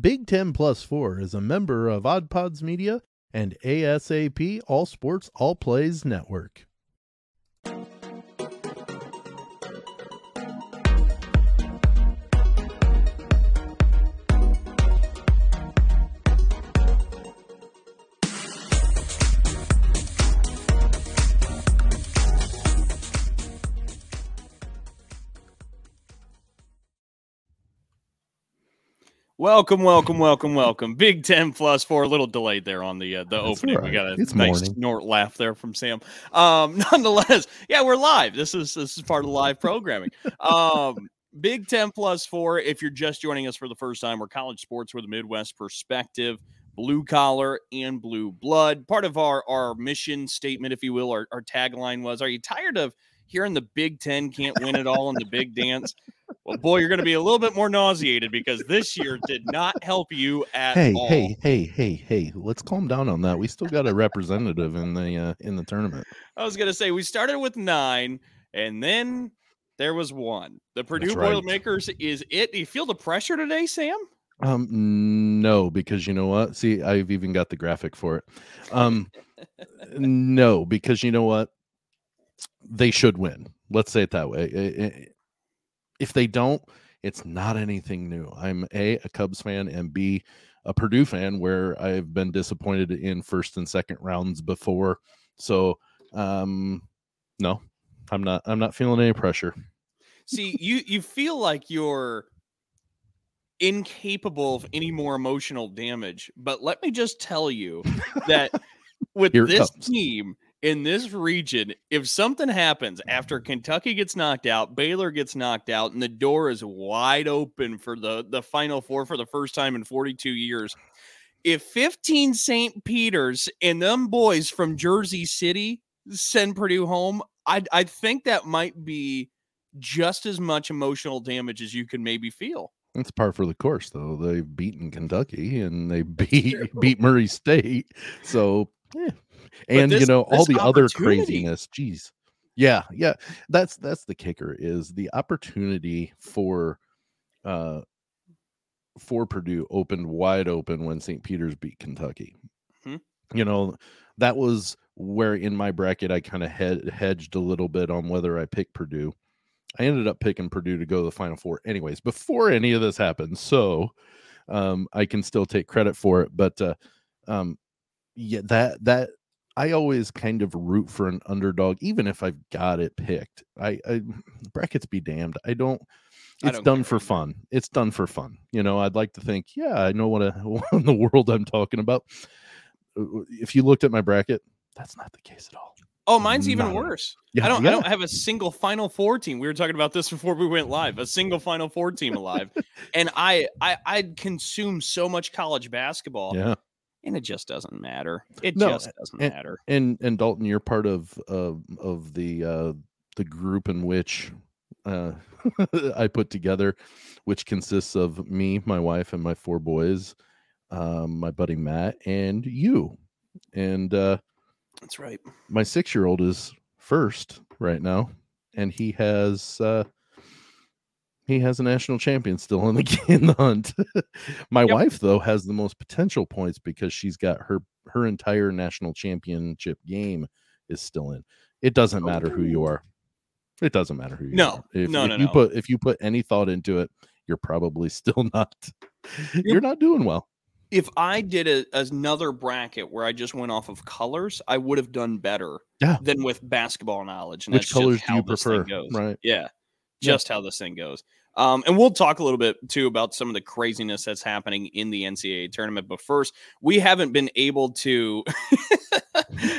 Big Ten Plus 4 is a member of Odd Pods Media and ASAP All Sports All Plays Network. Welcome, welcome, welcome, welcome. Big Ten plus four. A little delayed there on the uh, the That's opening. all We got a It's nice morning. snort laugh there from Sam. Um, nonetheless, yeah, we're live. This is this is part of the live programming. Um, Big Ten plus four. If you're just joining us for the first time, we're college sports with a Midwest perspective, blue collar and blue blood. Part of our our mission statement, if you will, our, our tagline was: Are you tired of hearing the Big Ten can't win it all in the big dance? Well, boy, you're going to be a little bit more nauseated because this year did not help you at Hey, all. hey, hey, hey, hey! Let's calm down on that. We still got a representative in the uh, in the tournament. I was going to say we started with nine, and then there was one. The Purdue. Boilermakers is it. Do you feel the pressure today, Sam? Um, no, because you know what? See, I've even got the graphic for it. Um, no, because you know what? They should win. Let's say it that way. I- I- If they don't, it's not anything new. I'm a a Cubs fan and b a Purdue fan where I've been disappointed in first and second rounds before. So, um, no, I'm not. I'm not feeling any pressure. See, you you feel like you're incapable of any more emotional damage, but let me just tell you that with Here this comes. team in this region, if something happens after mm-hmm. Kentucky gets knocked out, Baylor gets knocked out, and the door is wide open for the the Final Four for the first time in 42 years. If 15 St. Peter's and them boys from Jersey City send Purdue home, I I think that might be just as much emotional damage as you can maybe feel. It's par for the course, though. They've beaten Kentucky and they beat beat Murray State. So, yeah. And you know all the other craziness. Jeez, yeah, yeah. That's that's the kicker is the opportunity for, uh, for Purdue opened wide open when St. Peter's beat Kentucky. Mhm. You know, that was where in my bracket I kind of hed- hedged a little bit on whether I picked Purdue. I ended up picking Purdue to go to the Final Four, anyways, before any of this happened. So um, I can still take credit for it. But uh, um, yeah, that that I always kind of root for an underdog, even if I've got it picked. I, I brackets be damned. I don't. It's don't done care for fun. It's done for fun. You know, I'd like to think, yeah, I know what, a, what in the world I'm talking about. Uh, If you looked at my bracket, that's not the case at all. Oh, mine's even Not worse. Yeah, I don't yeah. I don't have a single Final Four team. We were talking about this before we went live. A single Final Four team alive. and I I I consume so much college basketball Yeah. And it just doesn't matter. It No, just doesn't and- matter. and and Dalton, you're part of of of the uh the group in which uh I put together, which consists of me, my wife, and my four boys, um, my buddy Matt, and you. And uh That's right. my six year old is first right now, and he has uh he has a national champion still in the in the hunt. my Yep. wife though has the most potential points because she's got her her entire national championship game is still in. It doesn't oh. matter who you are. It doesn't matter who you No. are. If, No, if no, you no. put if you put any thought into it, you're probably still not you're not doing well. If I did a, another bracket where I just went off of colors, I would have done better Yeah. than with basketball knowledge. And Which colors do you prefer? Right. Yeah. Yeah. Just how this thing goes. Um, and we'll talk a little bit too about some of the craziness that's happening in the NCAA tournament. But first, we haven't been able to.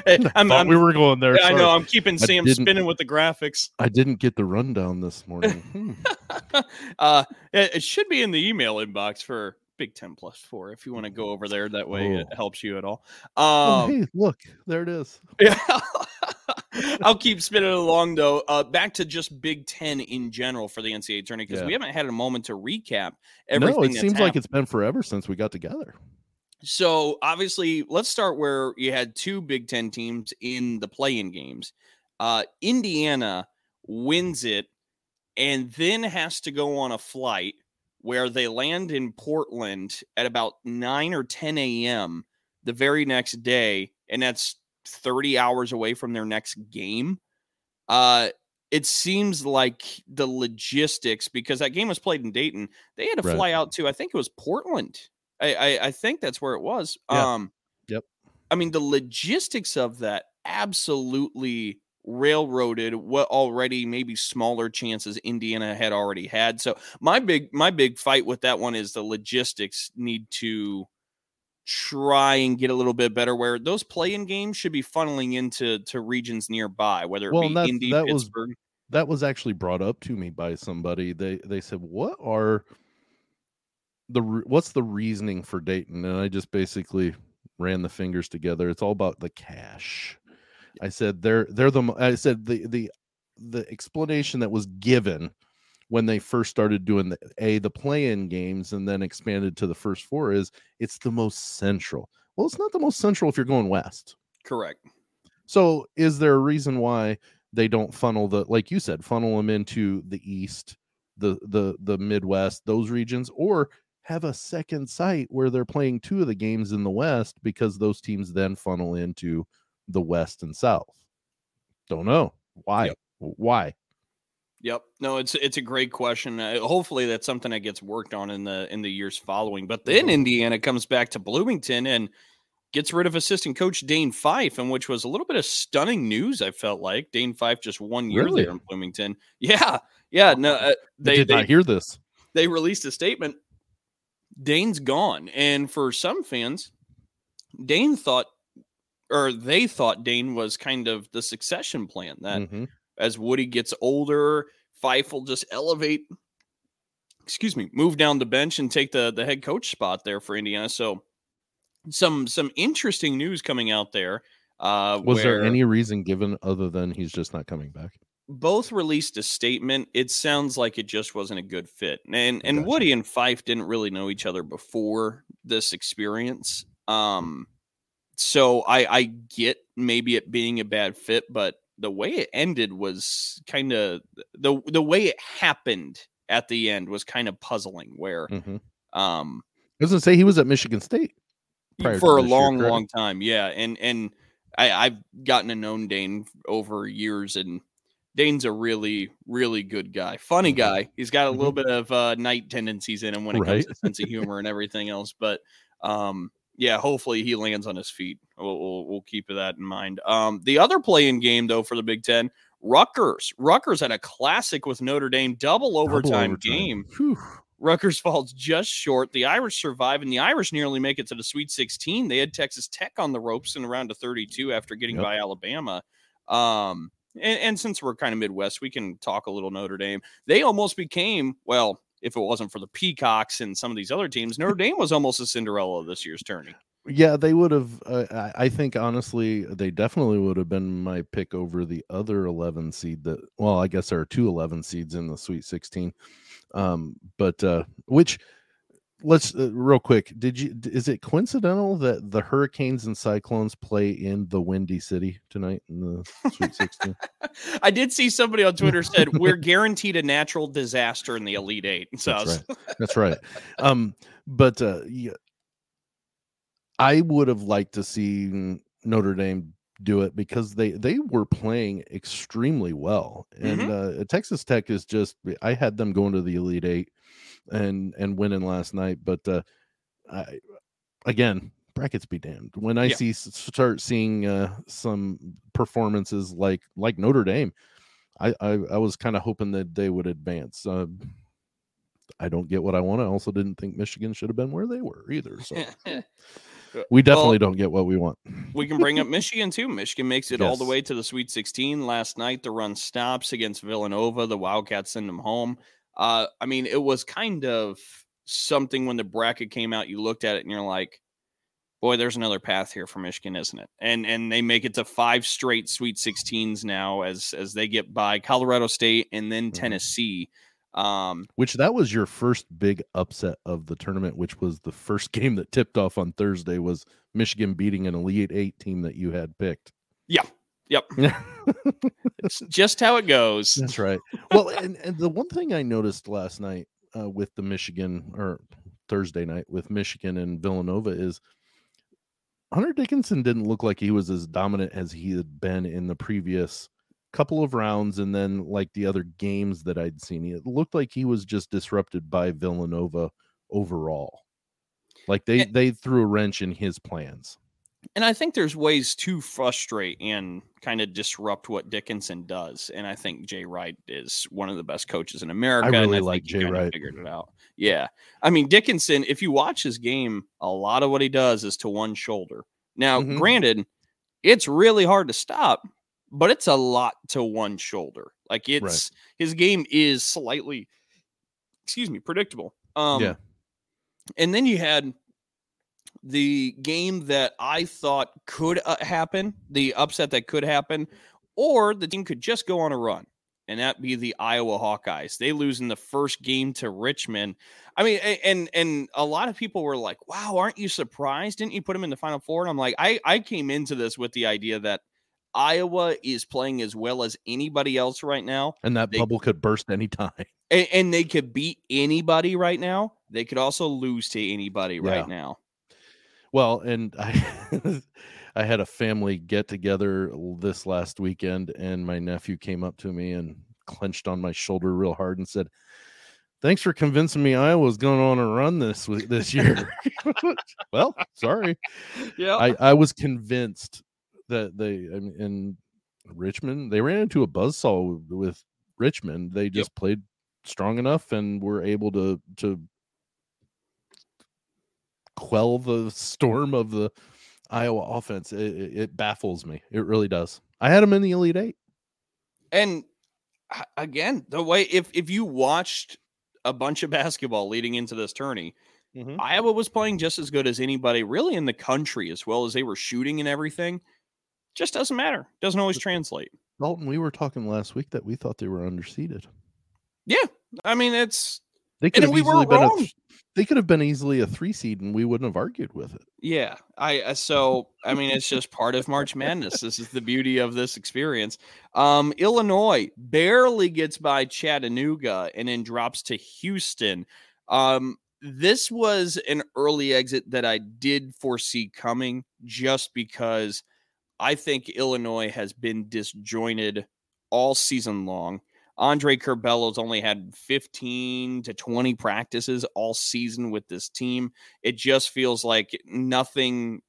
I'm, Thought I'm- we were going there. I know I'm keeping Sam didn't- spinning with the graphics. I didn't get the rundown this morning. Hmm. uh, it, it should be in the email inbox for Big Ten Plus Four if you want to go over there. That way, it Oh. helps you at all. Oh, Um, hey, look, there it is. Yeah. I'll keep spinning along though. Uh, back to just Big Ten in general for the NCAA tournament because we haven't had a moment to recap everything. no, it seems like it's been forever since we got together. So obviously, let's start where you had two Big Ten teams in the play-in games. Uh, Indiana wins it, and then has to go on a flight where they land in Portland at about 9 or 10 a.m. the very next day, and that's 30 hours away from their next game. Uh, it seems like the logistics, because that game was played in Dayton, they had to Right. fly out to, I think it was Portland. I, I, I think that's where it was. Yeah. Um, Yep. I mean, the logistics of that absolutely railroaded what already maybe smaller chances Indiana had already had. So my big my big fight with that one is the logistics need to try and get a little bit better where those play-in games should be funneling into to regions nearby, whether it Well, be Indy, that was- Pittsburgh. that was actually brought up to me by somebody. They they said, "What are the what's the reasoning for Dayton?" And I just basically ran the fingers together. It's all about the cash. I said they're they're the I said the the the explanation that was given when they first started doing the a the play-in games and then expanded to the first four is it's the most central. Well, it's not the most central if you're going west. Correct. So, is there a reason why they don't funnel the, like you said, funnel them into the east, the the the Midwest, those regions, or have a second site where they're playing two of the games in the West because those teams then funnel into the West and South? Don't know why. Yep. Why? Yep. No, it's it's a great question. Uh, hopefully that's something that gets worked on in the in the years following. But then Mhm. Indiana comes back to Bloomington and gets rid of assistant coach Dane Fife, and which was a little bit of stunning news. I felt like Dane Fife just one year Really? there in Bloomington. Yeah, yeah. No, uh, I they did they, not hear this. they released a statement. Dane's gone, and for some fans, Dane thought, or they thought Dane was kind of the succession plan that Mhm. As Woody gets older, Fife will just elevate, excuse me, move down the bench and take the the head coach spot there for Indiana. So some some interesting news coming out there. Uh, Was there any reason given other than he's just not coming back? both released a statement. It sounds like it just wasn't a good fit, and and Gotcha. Woody and Fife didn't really know each other before this experience. Um, so I I get maybe it being a bad fit, but the way it ended was kind of the the way it happened at the end was kind of puzzling. Where Mhm. um I was gonna say he was at Michigan State for a this year, long, long time. Yeah, and and I, I've gotten to know Dane over years, and Dane's a really, really good guy, funny Mhm. guy. He's got a little bit of uh, Knight tendencies in him when it comes to sense of humor and everything else. But um, yeah, hopefully he lands on his feet. We'll, we'll, we'll keep that in mind. Um, the other play-in game though for the Big Ten, Rutgers. Rutgers had a classic with Notre Dame, double Double overtime game. Whew. Rutgers falls just short. The Irish survive, and the Irish nearly make it to the Sweet 16. They had Texas Tech on the ropes in around to 32 after getting Yep. by Alabama. Um, and, and since we're kind of Midwest, we can talk a little Notre Dame. They almost became, well, if it wasn't for the Peacocks and some of these other teams, Notre Dame was almost a Cinderella this year's tourney. Yeah, they would have. Uh, I think honestly, they definitely would have been my pick over the other eleven seed. That well, I guess there are two 11 seeds in the Sweet Sixteen. Um, but uh, which let's uh, real quick. Did you? Is it coincidental that the Hurricanes and Cyclones play in the Windy City tonight in the Sweet Sixteen? I did see somebody on Twitter said we're guaranteed a natural disaster in the Elite Eight. So That's was- That's right. Um, but uh, yeah, I would have liked to see Notre Dame do it because they they were playing extremely well, and uh, Texas Tech is just. I had them going to the Elite Eight and and winning last night, but uh, I again brackets be damned when I Yeah. see start seeing uh, some performances like like Notre Dame. I, I, I was kind of hoping that they would advance. Uh, I don't get what I want. I also didn't think Michigan should have been where they were either. So we definitely don't get what we want. we can bring up Michigan too. Michigan makes it all the way to the Sweet 16 last night. The run stops against Villanova. The Wildcats send them home. Uh, I mean, it was kind of something when the bracket came out. You looked at it and you're like, "Boy, there's another path here for Michigan, isn't it?" And and they make it to five straight Sweet 16s now as as they get by Colorado State and then Mhm. Tennessee. Um, Which that was your first big upset of the tournament, which was the first game that tipped off on Thursday was Michigan beating an Elite Eight team that you had picked. Yep. It's just how it goes. That's right. Well, and, and the one thing I noticed last night, uh, with the Michigan or Thursday night with Michigan and Villanova is Hunter Dickinson didn't look like he was as dominant as he had been in the previous couple of rounds and then like the other games that I'd seen. It looked like he was just disrupted by Villanova overall. Like they they threw a wrench in his plans. And I think there's ways to frustrate and kind of disrupt what Dickinson does. And I think Jay Wright is one of the best coaches in America. I really think like Jay Wright. Figured it out. Yeah. I mean, Dickinson, if you watch his game, a lot of what he does is to one shoulder. Now, Mhm. granted, it's really hard to stop, but it's a lot to one shoulder. Like it's his game is slightly, excuse me, predictable. Um, Yeah. And then you had the game that I thought could uh, happen, the upset that could happen, or the team could just go on a run, and that be the Iowa Hawkeyes. They lose in the first game to Richmond. I mean, and and a lot of people were like, "Wow, aren't you surprised? Didn't you put them in the Final Four? And I'm like, I I came into this with the idea that Iowa is playing as well as anybody else right now, And that They- bubble could burst anytime. and, and they could beat anybody right now. They could also lose to anybody Yeah. right now. Well, and I I had a family get together this last weekend and my nephew came up to me and clenched on my shoulder real hard and said, "Thanks for convincing me I was going on a run this this year." well, sorry. Yeah, I I was convinced that they in Richmond they ran into a buzzsaw with Richmond. They just played strong enough and were able to to quell the storm of the Iowa offense. It, it, it baffles me. It really does. I had them in the Elite Eight. and again, the way if if you watched a bunch of basketball leading into this tourney, Mhm. Iowa was playing just as good as anybody really in the country, as well as they were shooting and everything. Just doesn't matter. Doesn't always translate. Dalton, we were talking last week that we thought they were underseeded. Yeah, I mean, it's They could And have we easily been a wrong. they could have been easily a three seed and we wouldn't have argued with it. Yeah, I uh, so I mean it's just part of March Madness. This is the beauty of this experience. Um, Illinois barely gets by Chattanooga and then drops to Houston. Um, this was an early exit that I did foresee coming, just because I think Illinois has been disjointed all season long. Andre Curbelo's only had 15 to 20 practices all season with this team it just feels like nothing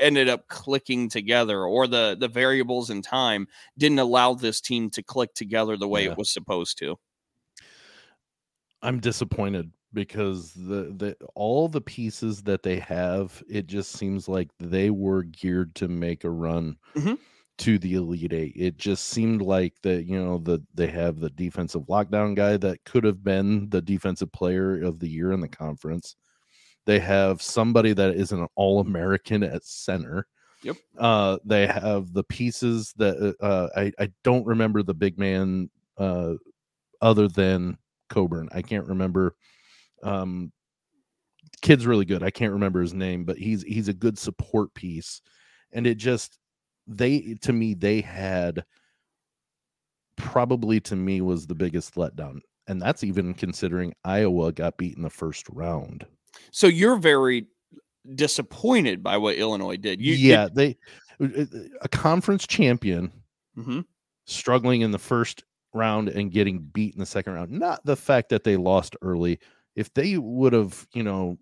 ended up clicking together or the the variables in time didn't allow this team to click together the way Yeah. it was supposed to I'm disappointed because the the all the pieces that they have, it just seems like they were geared to make a run Mhm. To the Elite Eight. It just seemed like that, you know, that they have the defensive lockdown guy that could have been the defensive player of the year in the conference. They have somebody that is an all American at center. Yep. Uh, they have the pieces that uh, I I don't remember the big man uh, other than Cockburn. I can't remember. Um, kid's really good. I can't remember his name, but he's he's a good support piece, and it just they to me they had probably to me was the biggest letdown, and that's even considering Iowa got beat in the first round. so you're very disappointed by what illinois did you yeah, they uh, uh, uh, a conference champion hmm struggling in the first round and getting beat in the second round. Not the fact that they lost early. If they would have, you know,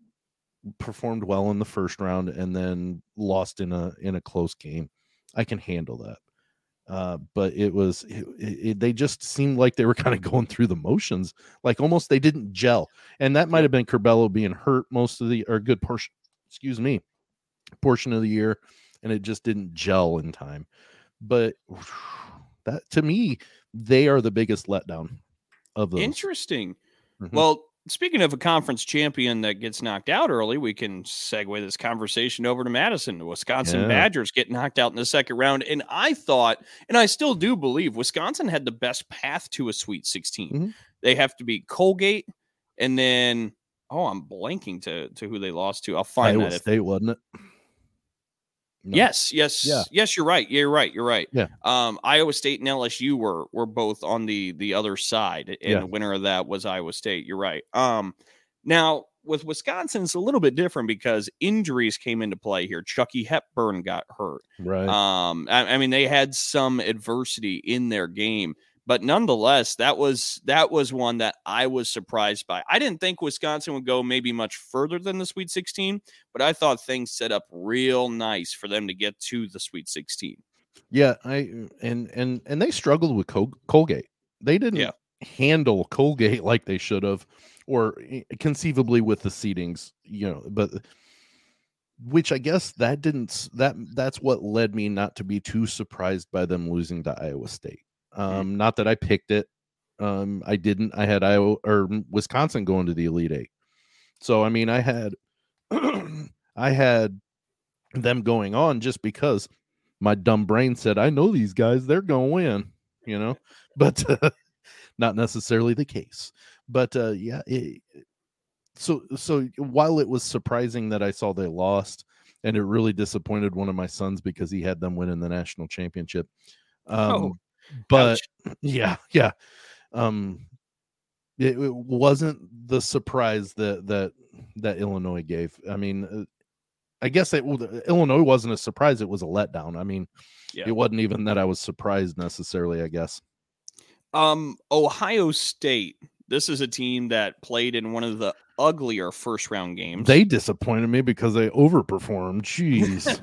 performed well in the first round and then lost in a in a close game, I can handle that. Uh, but it was it, it, they just seemed like they were kind of going through the motions, like almost they didn't gel. And that might have been Curbelo being hurt most of the or a good portion, excuse me, portion of the year, and it just didn't gel in time. But that to me, they are the biggest letdown of those. interesting Mhm. well speaking of a conference champion that gets knocked out early we can segue this conversation over to madison the wisconsin Yeah. badgers get knocked out in the second round and i thought and i still do believe wisconsin had the best path to a sweet 16 Mhm. they have to beat colgate and then oh i'm blanking to to who they lost to i'll find Iowa that if State, wasn't it? No. Yes, yes, Yeah. yes. You're right. You're right. You're right. Yeah. Um, Iowa State and LSU were were both on the the other side, and Yeah. the winner of that was Iowa State. You're right. Um, now with Wisconsin, it's a little bit different because injuries came into play here. Chucky Hepburn got hurt. Right. Um, I, I mean, they had some adversity in their game, but nonetheless, that was that was one that I was surprised by. I didn't think Wisconsin would go maybe much further than the Sweet 16, but I thought things set up real nice for them to get to the Sweet 16. yeah, I and and and they struggled with Col- Colgate. They didn't Yeah. handle Colgate like they should have, or eh, conceivably with the seedings, you know. But which I guess that didn't that that's what led me not to be too surprised by them losing to Iowa State. Um, not that I picked it. Um, I didn't. I had Iowa or Wisconsin going to the Elite Eight. So I mean, I had I had them going on just because my dumb brain said, I know these guys, they're going to win, you know, but uh, not necessarily the case. But uh, yeah, it, so so while it was surprising that I saw they lost, and it really disappointed one of my sons because he had them winning the national championship. Um, Oh, but Ouch. yeah, yeah. Um, it, it wasn't the surprise that that that Illinois gave. I mean, uh, I guess it, Illinois wasn't a surprise; it was a letdown. I mean, Yeah. it wasn't even that I was surprised necessarily. I guess. Um, Ohio State. This is a team that played in one of the uglier first round games. They disappointed me because they overperformed. Jeez.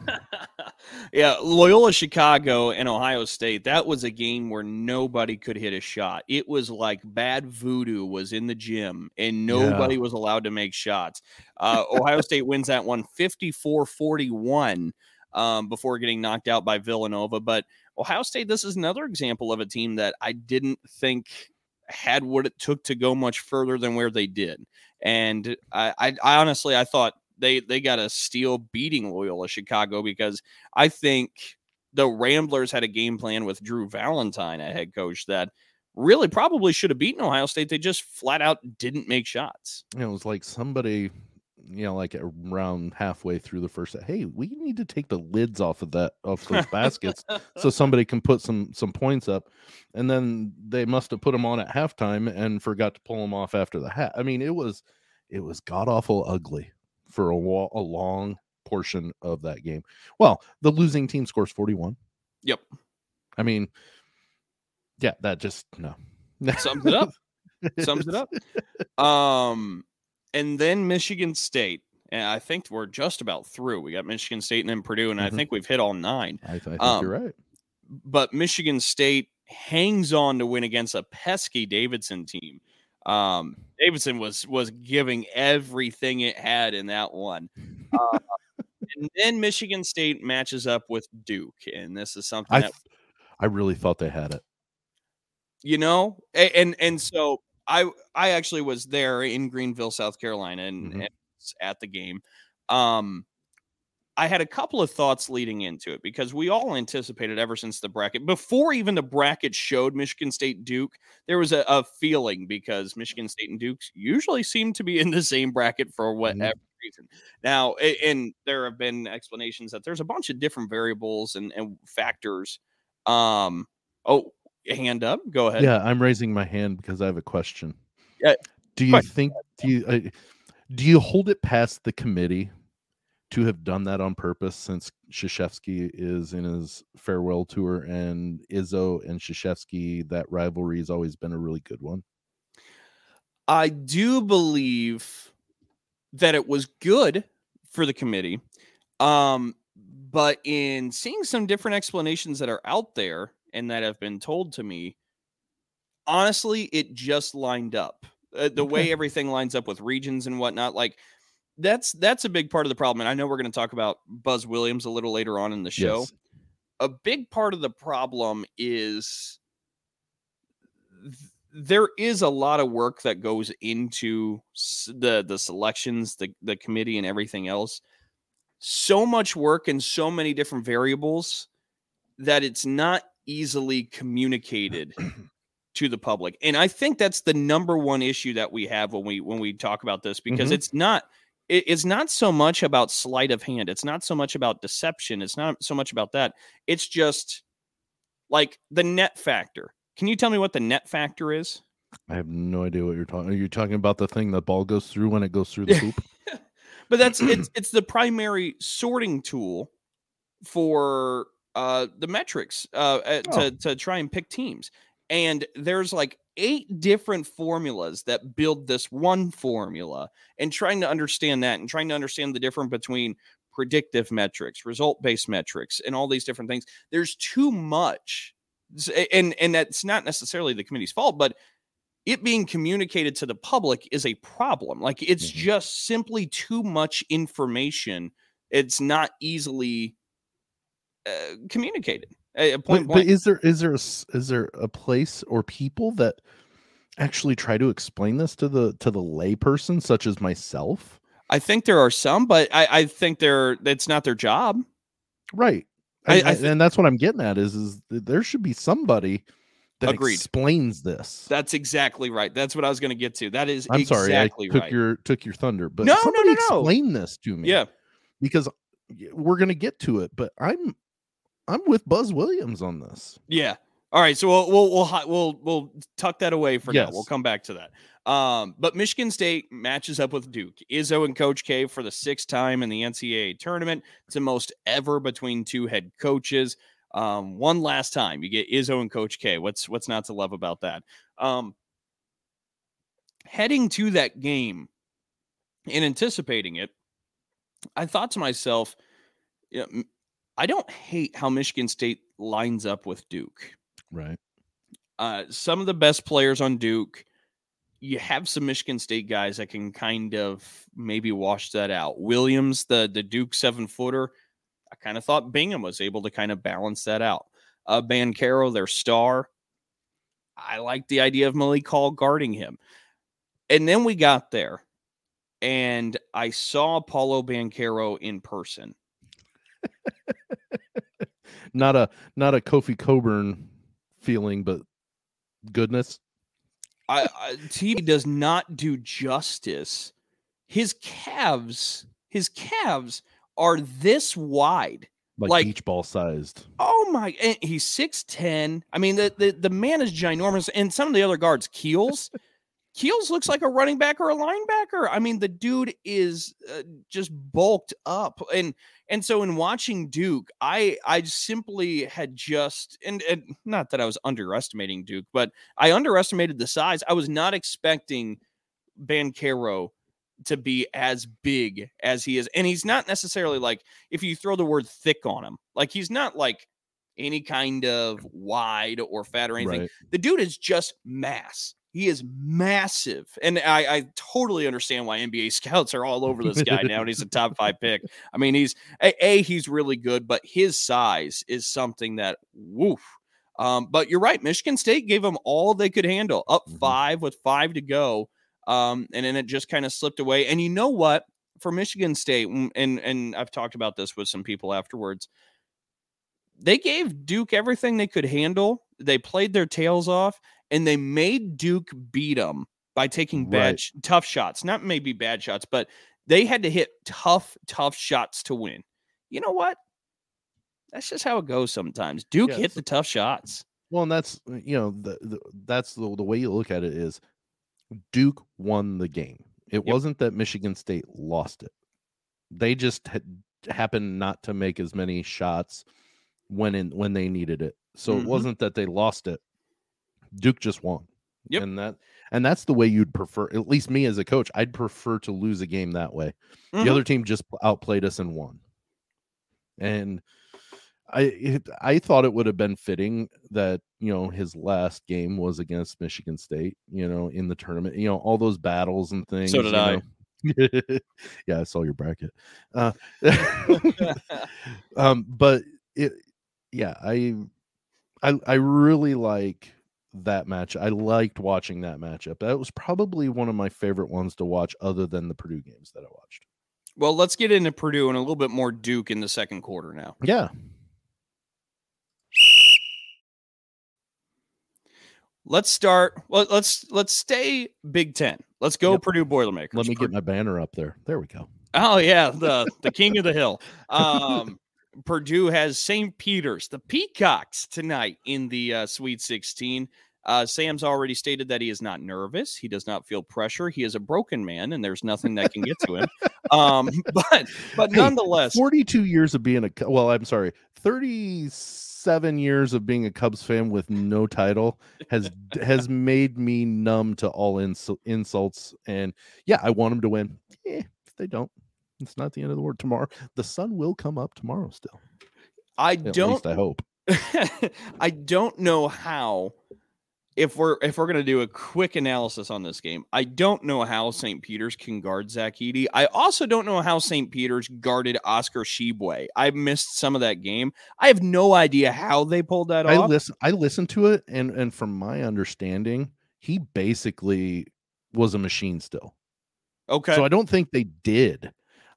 yeah, Loyola Chicago and Ohio State. That was a game where nobody could hit a shot. It was like bad voodoo was in the gym and nobody was allowed to make shots. Uh, Ohio State wins that one 54 41 um, before getting knocked out by Villanova. But Ohio State, this is another example of a team that I didn't think had what it took to go much further than where they did. And I, I, I honestly, I thought they they got a steal beating Loyola Chicago because I think the Ramblers had a game plan with Drew Valentine, a head coach that really probably should have beaten Ohio State. They just flat out didn't make shots. it was like somebody, you know, like around halfway through the first. Hey, we need to take the lids off of that off those baskets so somebody can put some some points up and then they must have put them on at halftime and forgot to pull them off after the hat i mean it was it was god awful ugly for a, wa- a long portion of that game well the losing team scores 41 Yep. i mean yeah that just no Sums it up. Sums it up. Um, and then Michigan State. And I think we're just about through. We got Michigan State and then Purdue, and I Mhm. think we've hit all nine. i, I think Um, you're right but Michigan State hangs on to win against a pesky Davidson team. Um, Davidson was was giving everything it had in that one. Uh, and then Michigan State matches up with Duke, and this is something i that i really thought they had it you know, a- and and so I I actually was there in Greenville, South Carolina, and, Mhm. and at the game. Um, I had a couple of thoughts leading into it because we all anticipated ever since the bracket, before even the bracket showed Michigan State Duke, there was a, a feeling because Michigan State and Duke usually seem to be in the same bracket for whatever reason. Now, and there have been explanations that there's a bunch of different variables and, and factors. Um, oh, hand up, go ahead. yeah i'm raising my hand because i have a question Yeah, do you quick. think do you uh, do you hold it past the committee to have done that on purpose since Krzyzewski is in his farewell tour and Izzo and Krzyzewski that rivalry has always been a really good one I do believe that it was good for the committee. Um, but in seeing some different explanations that are out there and that have been told to me, honestly, it just lined up. Uh, the way everything lines up with regions and whatnot, like that's that's a big part of the problem. And I know we're going to talk about Buzz Williams a little later on in the show Yes. a big part of the problem is th- there is a lot of work that goes into the the selections the the committee and everything else so much work and so many different variables that it's not easily communicated to the public and i think that's the number one issue that we have when we when we talk about this because Mhm. it's not it, it's not so much about sleight of hand. It's not so much about deception. It's not so much about that. It's just like the net factor. Can you tell me what the net factor is? I have no idea what you're talking. Are you talking about the thing the ball goes through when it goes through the hoop? but that's it's it's the primary sorting tool for uh the metrics uh uh, Oh. to to try and pick teams. And there's like eight different formulas that build this one formula and trying to understand that and trying to understand the difference between predictive metrics, result based metrics, and all these different things. There's too much. And and that's not necessarily the committee's fault, but it being communicated to the public is a problem. Like it's Mhm. just simply too much information. It's not easily uh, communicated. Uh, point But, but is there is there a, is there a place or people that actually try to explain this to the to the layperson, such as myself? I think there are some, but I, I think they're it's not their job. Right. I- And, I and- thi- and that's what I'm getting at is is there should be somebody that Agreed. explains this. That's exactly right. That's what I was going to get to. That is I'm sorry, exactly I took right. your took your thunder, but No, no, somebody no, no. explain this to me. yeah, because we're gonna get to it, but I'm I'm with Buzz Williams on this. yeah. All right, so we'll we'll we'll we'll, we'll tuck that away for now. We'll come back to that. Um, but Michigan State matches up with Duke. Izzo and Coach K for the sixth time in the NCAA tournament. It's the most ever between two head coaches. Um, one last time, you get Izzo and Coach K. What's what's not to love about that? Um, heading to that game and anticipating it, I thought to myself, yeah, m- I don't hate how Michigan State lines up with Duke. Right. Uh, some of the best players on Duke, you have some Michigan State guys that can kind of maybe wash that out. Williams, the the Duke seven footer, I kind of thought Bingham was able to kind of balance that out. Uh, Banchero, their star, I like the idea of Malik Hall guarding him. And then we got there, and I saw Paolo Banchero in person. Not a not a Kofi Cockburn feeling, but goodness. I, I TV does not do justice. His calves, his calves are this wide. Like, Like- beach ball sized. Oh my! And he's six ten. I mean, the, the the man is ginormous. And some of the other guards, Keels, Keels looks like a running back or a linebacker. I mean, the dude is uh, just bulked up. And and so in watching Duke, I I simply had just and and not that I was underestimating Duke, but I underestimated the size. I was not expecting Banchero to be as big as he is. And he's not necessarily like if you throw the word thick on him, like he's not like any kind of wide or fat or anything. Right. The dude is just mass. He is massive. And I, I totally understand why NBA scouts are all over this guy now. And he's a top five pick. I mean, he's a, a he's really good, but his size is something that woof. Um, but you're right. Michigan State gave them all they could handle, up Mhm. five with five to go. Um, and then it just kind of slipped away. And you know what? For Michigan State, mm, and and I've talked about this with some people afterwards. They gave Duke everything they could handle. They played their tails off, and they made Duke beat them by taking bad, Right. sh- tough shots. Not maybe bad shots, but they had to hit tough, tough shots to win. You know what? That's just how it goes sometimes. Duke Yeah, hit the tough shots. Well, and that's uh, you know the, the that's the, the way you look at it is Duke won the game. It Yep. wasn't that Michigan State lost it. They just had, happened not to make as many shots when in when they needed it. So Mhm. it wasn't that they lost it. Duke just won. Yep. And that and that's the way you'd prefer. At least me as a coach, I'd prefer to lose a game that way. Mhm. The other team just outplayed us and won. And I it, I thought it would have been fitting that you know his last game was against Michigan State. You know, in the tournament. You know, all those battles and things. So did I. know. yeah, I saw your bracket. Uh, um, but it, yeah, I, I, I really like that match. I liked watching that matchup. That was probably one of my favorite ones to watch, other than the Purdue games that I watched. well, let's get into Purdue and a little bit more Duke in the second quarter now. Yeah, Let's start. Well, let's let's stay Big Ten. Let's go Yep. Purdue Boilermakers. let me get my banner up there. There we go. Oh yeah, the the king of the hill. Um, Purdue has St. Peter's, the Peacocks tonight in the uh, Sweet 16. Uh, Sam's already stated that he is not nervous. He does not feel pressure. He is a broken man, and there's nothing that can get to him. Um, but but Hey, nonetheless, 42 years of being a well, I'm sorry, 37 years of being a Cubs fan with no title has has made me numb to all insu- insults. And yeah, I want them to win. Eh, if they don't, it's not the end of the world. Tomorrow, the sun will come up tomorrow. Still, I at don't least I hope. I don't know how if we're if we're gonna do a quick analysis on this game, I don't know how St. Peter's can guard Zach Edey. I also don't know how St. Peter's guarded Oscar Tshiebwe. I missed some of that game. I have no idea how they pulled that I off. listen. I listened to it, and and from my understanding, he basically was a machine still. okay. So I don't think they did.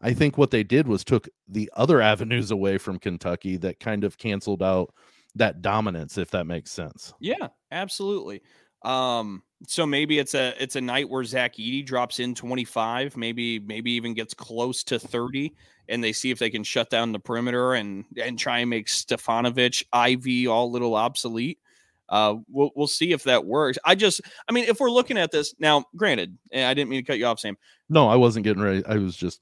I think what they did was took the other avenues away from Kentucky that kind of canceled out that dominance, if that makes sense. Yeah, absolutely. Um, so maybe it's a it's a night where Zach Edey drops in 25, maybe maybe even gets close to 30, and they see if they can shut down the perimeter and and try and make Stefanovic, Ivey all little obsolete. Uh, we'll we'll see if that works. I just, I mean, if we're looking at this now, granted, I didn't mean to cut you off, Sam. No, I wasn't getting ready. I was just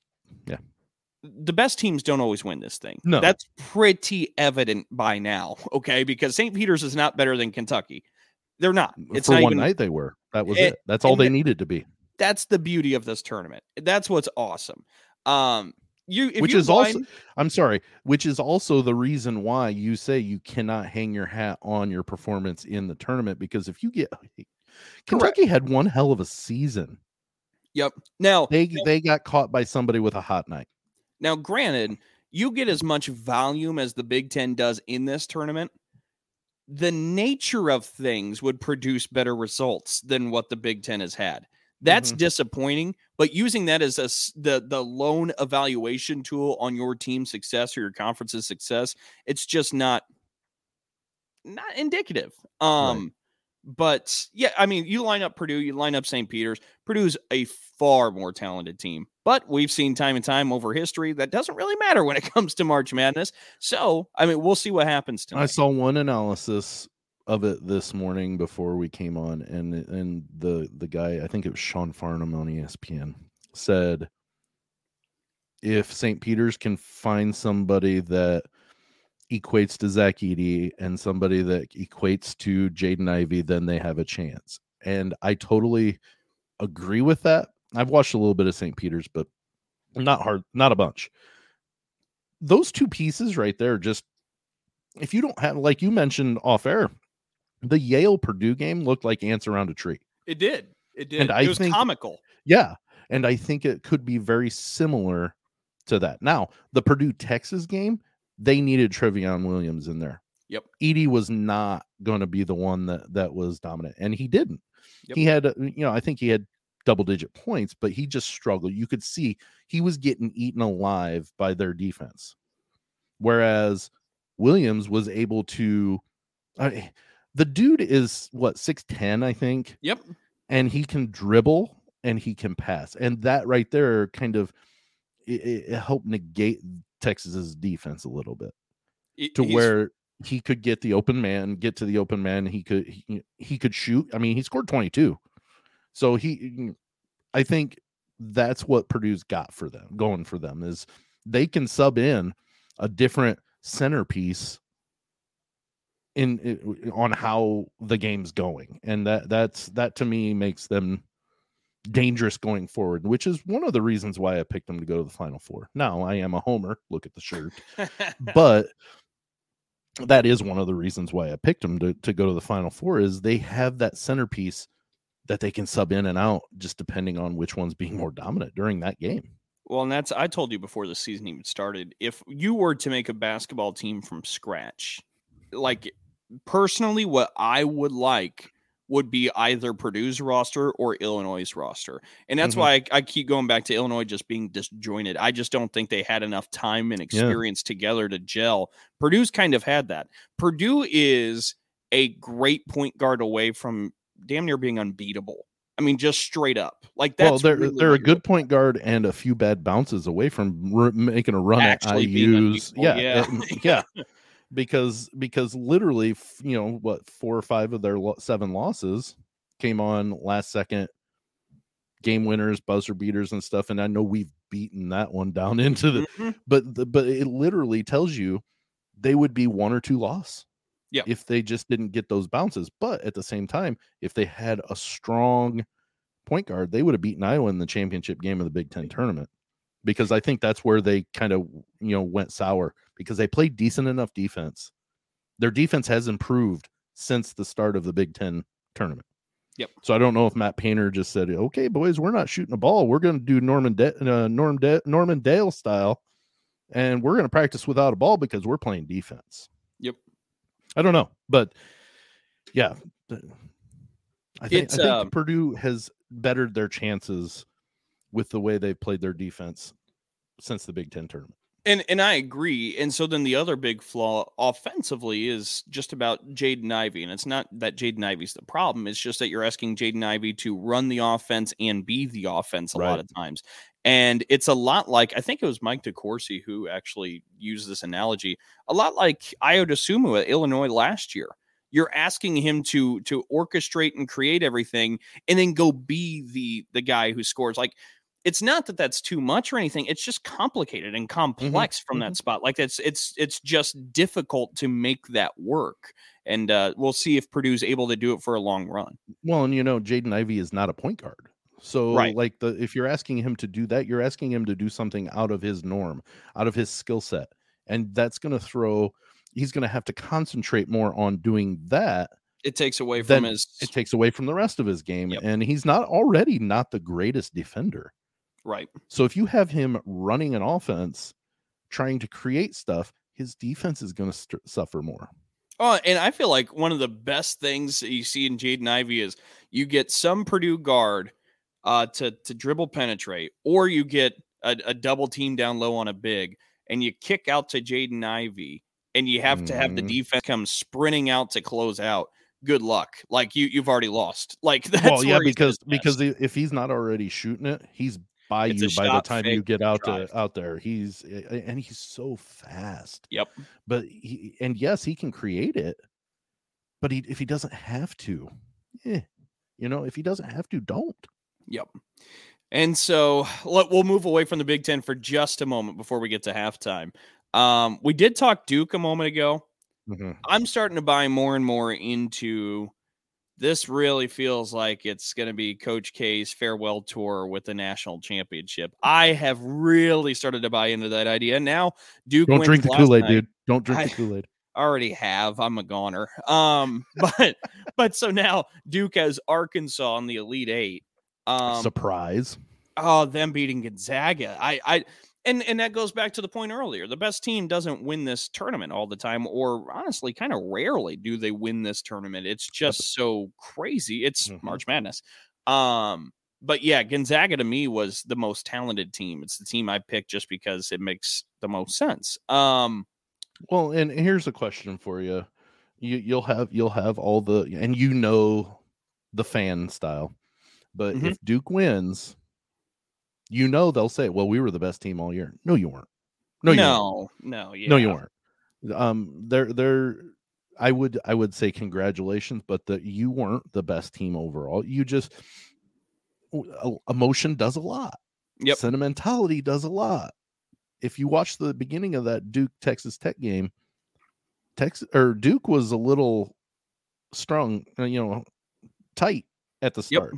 the best teams don't always win this thing. No. That's pretty evident by now, okay? Because St. Peter's is not better than Kentucky. They're not. It's for not one even night they were. That was And- it. That's all they the- needed to be. that's the beauty of this tournament. That's what's awesome. Um you if Which you is also- I'm sorry, which is also the reason why you say you cannot hang your hat on your performance in the tournament because if you get Kentucky had one hell of a season. Yep. Now They they got caught by somebody with a hot night. now granted, you get as much volume as the Big 10 does in this tournament. The nature of things would produce better results than what the Big 10 has had. That's Mhm. disappointing, but using that as a, the the lone evaluation tool on your team's success or your conference's success, it's just not not indicative. Um but yeah, I mean, you line up Purdue, you line up St. Peter's. Purdue's a far more talented team, but we've seen time and time over history that doesn't really matter when it comes to March Madness. So, I mean, we'll see what happens tonight. I saw one analysis of it this morning before we came on, and and the the guy I think it was Sean Farnham on ESPN said if St. Peter's can find somebody that equates to Zach Edey and somebody that equates to Jaden Ivey, then they have a chance. And I totally agree with that. I've watched a little bit of St. Peter's, but not hard, not a bunch. Those two pieces right there, just if you don't have, like you mentioned off air, the Yale Purdue game looked like ants around a tree. it did. It did. And I it was think- comical. Yeah. And I think it could be very similar to that. Now, the Purdue Texas game, they needed Trevion Williams in there. Yep. Edey was not going to be the one that that was dominant, and he didn't. Yep. He had, uh, you know, I think he had double digit points, but he just struggled. You could see he was getting eaten alive by their defense. Whereas Williams was able to, I, the dude is what, 6'10, I think Yep. and he can dribble and he can pass and that right there kind of it, it it helped negate texas's defense a little bit to where he could get the open man get to the open man he could he, he could shoot. I mean he scored 22 so he i think that's what purdue's got for them going for them is they can sub in a different centerpiece in, i- on how the game's going. And that that's that to me makes them dangerous going forward which is one of the reasons why i picked them to go to the final four now i am a homer look at the shirt but that is one of the reasons why i picked them to, to go to the final four is they have that centerpiece that they can sub in and out just depending on which one's being more dominant during that game Well, and that's I told you before the season even started. If you were to make a basketball team from scratch, like personally, what I would like would be either Purdue's roster or Illinois' roster. And that's Mhm. why I, I keep going back to Illinois just being disjointed. I just don't think they had enough time and experience together to gel. Purdue's kind of had that. Purdue is a great point guard away from damn near being unbeatable I mean, just straight up. Like that's well, they're really they're a good point guard and a few bad bounces away from r- making a run Actually at IU's. Yeah, yeah. yeah. Because because literally, you know what, four or five of their lo- seven losses came on last second game winners, buzzer beaters, and stuff. And I know we've beaten that one down into the, Mhm. but the, but it literally tells you they would be one or two loss. yeah If they just didn't get those bounces, but at the same time, if they had a strong point guard, they would have beaten Iowa in the championship game of the Big Ten tournament. Because I think that's where they kind of you know went sour because they played decent enough defense. Their defense has improved since the start of the Big Ten tournament. Yep. So I don't know if Matt Painter just said, "Okay, boys, we're not shooting a ball. We're going to do Norman De- uh, Norm De- Norman Dale style, and we're going to practice without a ball because we're playing defense." Yep. I don't know, but yeah, I think, I think um, Purdue has bettered their chances with the way they've played their defense since the Big Ten tournament. And and I agree. And so then the other big flaw offensively is just about Jaden Ivey. And it's not that Jaden Ivey's the problem. It's just that you're asking Jaden Ivey to run the offense and be the offense a lot of times. And it's a lot like I think it was Mike DeCourcy who actually used this analogy. A lot like Ayo Dosunmu at Illinois last year. You're asking him to to orchestrate and create everything and then go be the the guy who scores. Like it's not that that's too much or anything it's just complicated and complex from mhm. that spot like it's it's it's just difficult to make that work and uh we'll see if purdue's able to do it for a long run Well, and you know, Jaden Ivey is not a point guard. So Right. like the if you're asking him to do that, you're asking him to do something out of his norm, out of his skill set. And that's going to throw he's going to have to concentrate more on doing that. it takes away from his It takes away from the rest of his game Yep. and he's not already not the greatest defender. Right So if you have him running an offense trying to create stuff, his defense is going to st- suffer more. Oh, and I feel like one of the best things that you see in Jaden Ivey is you get some Purdue guard uh, to to dribble penetrate, or you get a, a double team down low on a big, and you kick out to Jaden Ivey, and you have to have the Mhm. defense come sprinting out to close out. Good luck, like you you've already lost. Like that's well, yeah, where he's at because because if he's not already shooting it, he's by It's you by the time you get out drive. to out there. He's and he's so fast. Yep. But he and yes, he can create it. But he if he doesn't have to, eh, you know, if he doesn't have to, don't. Yep. And so let, we'll move away from the Big Ten for just a moment before we get to halftime. Um, we did talk Duke a moment ago. Mhm. I'm starting to buy more and more into this. Really feels like it's going to be Coach K's farewell tour with the national championship. I have really started to buy into that idea. Now Duke Don't drink the Kool Aid, dude. Don't drink I- the Kool Aid. I already have. I'm a goner. Um, but but so now Duke has Arkansas in the Elite Eight. Um, Surprise. oh, them beating Gonzaga. I I and and that goes back to the point earlier. The best team doesn't win this tournament all the time, or honestly, kind of rarely do they win this tournament. It's just so crazy. It's Mhm. March Madness. Um, but yeah, Gonzaga to me was the most talented team. It's the team I picked just because it makes the most sense. Um, Well, and here's a question for you. You you'll have you'll have all the and you know the fan style. But Mhm. if Duke wins, you know they'll say, "Well, we were the best team all year." No, you weren't. No, you weren't. no, no, yeah. No, you weren't. Um, they're they're. I would I would say congratulations, but that you weren't the best team overall. You just emotion does a lot. Yep. Sentimentality does a lot. If you watch the beginning of that Duke Texas Tech game, Texas or Duke was a little strong, uh, you know, tight at the Yep.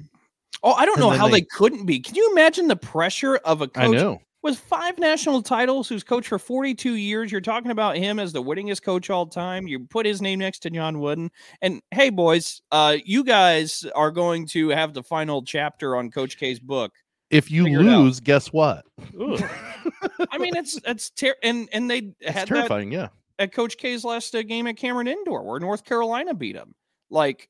Oh, I don't And know how they, they- couldn't be. Can you imagine the pressure of a I coach know. with five national titles who's coached for 42 years? You're talking about him as the winningest coach all time. You put his name next to John Wooden. And hey, boys, uh, you guys are going to have the final chapter on Coach K's book. If you lose, guess what? I mean, it's it's ter- and and they It's had that terrifying. Yeah. at Coach K's last uh, game at Cameron Indoor, where North Carolina beat him. Like,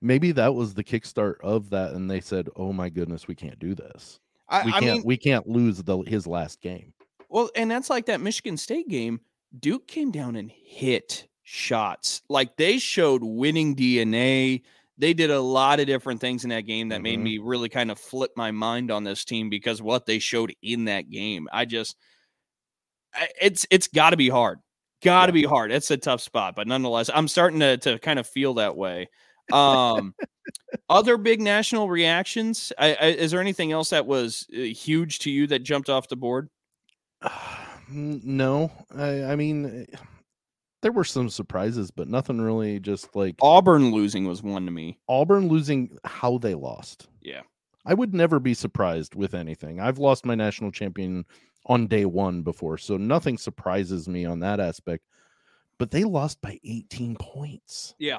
Maybe that was the kickstart of that, and they said, "Oh my goodness, we can't do this. I, we I can't. mean, we can't lose the his last game." Well, and that's like that Michigan State game. Duke came down and hit shots. Like they showed winning DNA. they did a lot of different things in that game that made Mhm. me really kind of flip my mind on this team because what they showed in that game. I just it's it's got to be hard. Got to Yeah. be hard. It's a tough spot, but nonetheless, I'm starting to to kind of feel that way. Um other big national reactions? I, I, is there anything else that was uh, huge to you that jumped off the board? No, I, I mean, eh, there were some surprises, but nothing really. Just like Auburn losing was one to me. Auburn losing, how they lost. Yeah. I would never be surprised with anything. I've lost my national champion on day one before, so nothing surprises me on that aspect. But they lost by 18 points Yeah.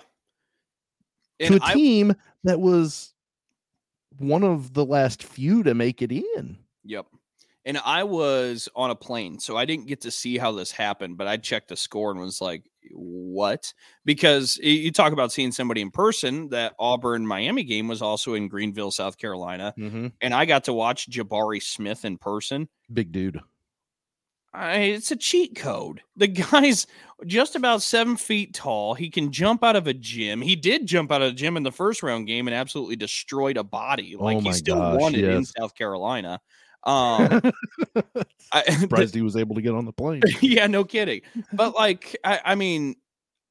To And a I, team that was one of the last few to make it in. Yep. And I was on a plane, so I didn't get to see how this happened, but I checked the score and was like, what? Because you talk about seeing somebody in person, that Auburn Miami game was also in Greenville, South Carolina. Mm-hmm. And I got to watch Jabari Smith in person. Big dude. I, it's a cheat code. The guy's just about seven feet tall. He can jump out of a gym. He did jump out of a gym in the first round game and absolutely destroyed a body. Like Oh he still gosh, won it in. South Carolina. Um, I, Surprised he was able to get on the plane. yeah, no kidding. But like, I, I mean,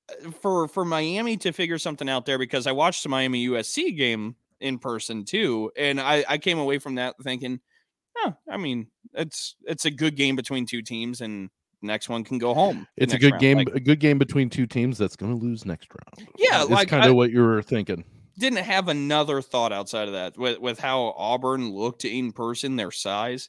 uh, for for Miami to figure something out there because I watched the Miami USC game in person too, and I I came away from that thinking, oh, I mean, it's it's a good game between two teams, and next one can go home. It's a good round. game. Like, a good game between two teams that's going to lose next round. Yeah, it's like, kind of what you were thinking. didn't have another thought outside of that with with how Auburn looked in person, their size.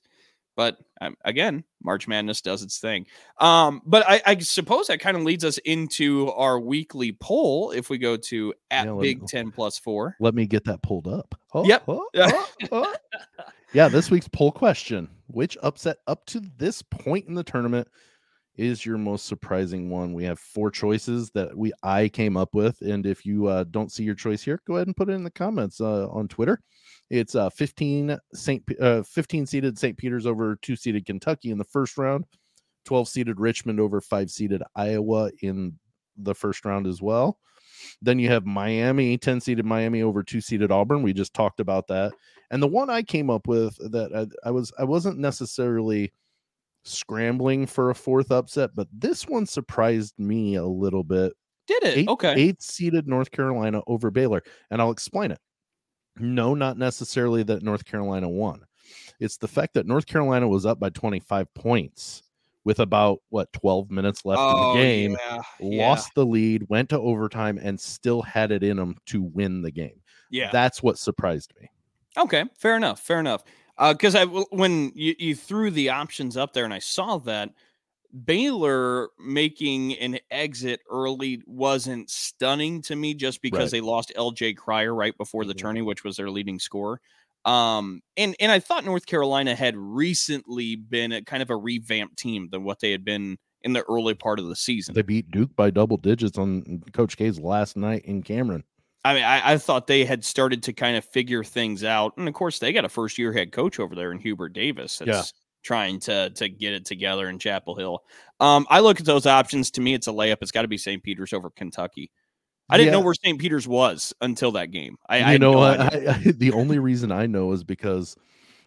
But um, again, March Madness does its thing. Um, but I, I suppose that kind of leads us into our weekly poll. If we go to at Yeah, Big Ten plus four, Let me get that pulled up. Oh, Yep. oh, oh. yeah, this week's poll question: Which upset up to this point in the tournament is your most surprising one? We have four choices that we I came up with, and if you uh, don't see your choice here, go ahead and put it in the comments uh, on Twitter. It's uh, 15 Saint uh, 15 seeded St. Peter's over two seeded Kentucky in the first round, 12 seeded Richmond over five seeded Iowa in the first round as well. Then you have Miami, 10 seeded Miami over two seeded Auburn. We just talked about that. And the one I came up with that I, I was I wasn't necessarily scrambling for a fourth upset, but this one surprised me a little bit. did it? Eight, okay, eighth seeded North Carolina over Baylor. And I'll explain it. No, not necessarily that North Carolina won. It's the fact that North Carolina was up by 25 points with about what 12 minutes left in the oh, game Oh, yeah, lost the lead, went to overtime, and still had it in them to win the game. Yeah, That's what surprised me. Okay, fair enough. Fair enough. Because I w- when you, you threw the options up there and I saw that Baylor making an exit early wasn't stunning to me just because Right. they lost LJ Cryer right before the Mhm. tourney, which was their leading scorer. Um, and and I thought North Carolina had recently been a kind of a revamped team than what they had been in the early part of the season. They beat Duke by double digits on Coach K's last night in Cameron. I mean, I, I thought they had started to kind of figure things out, and of course, they got a first year head coach over there in Hubert Davis that's Yeah. trying to to get it together in Chapel Hill. Um, I look at those options. To me, it's a layup. It's got to be St. Peter's over Kentucky. I didn't know where St. Peter's was until that game. I, you know no. I, I, the only reason I know is because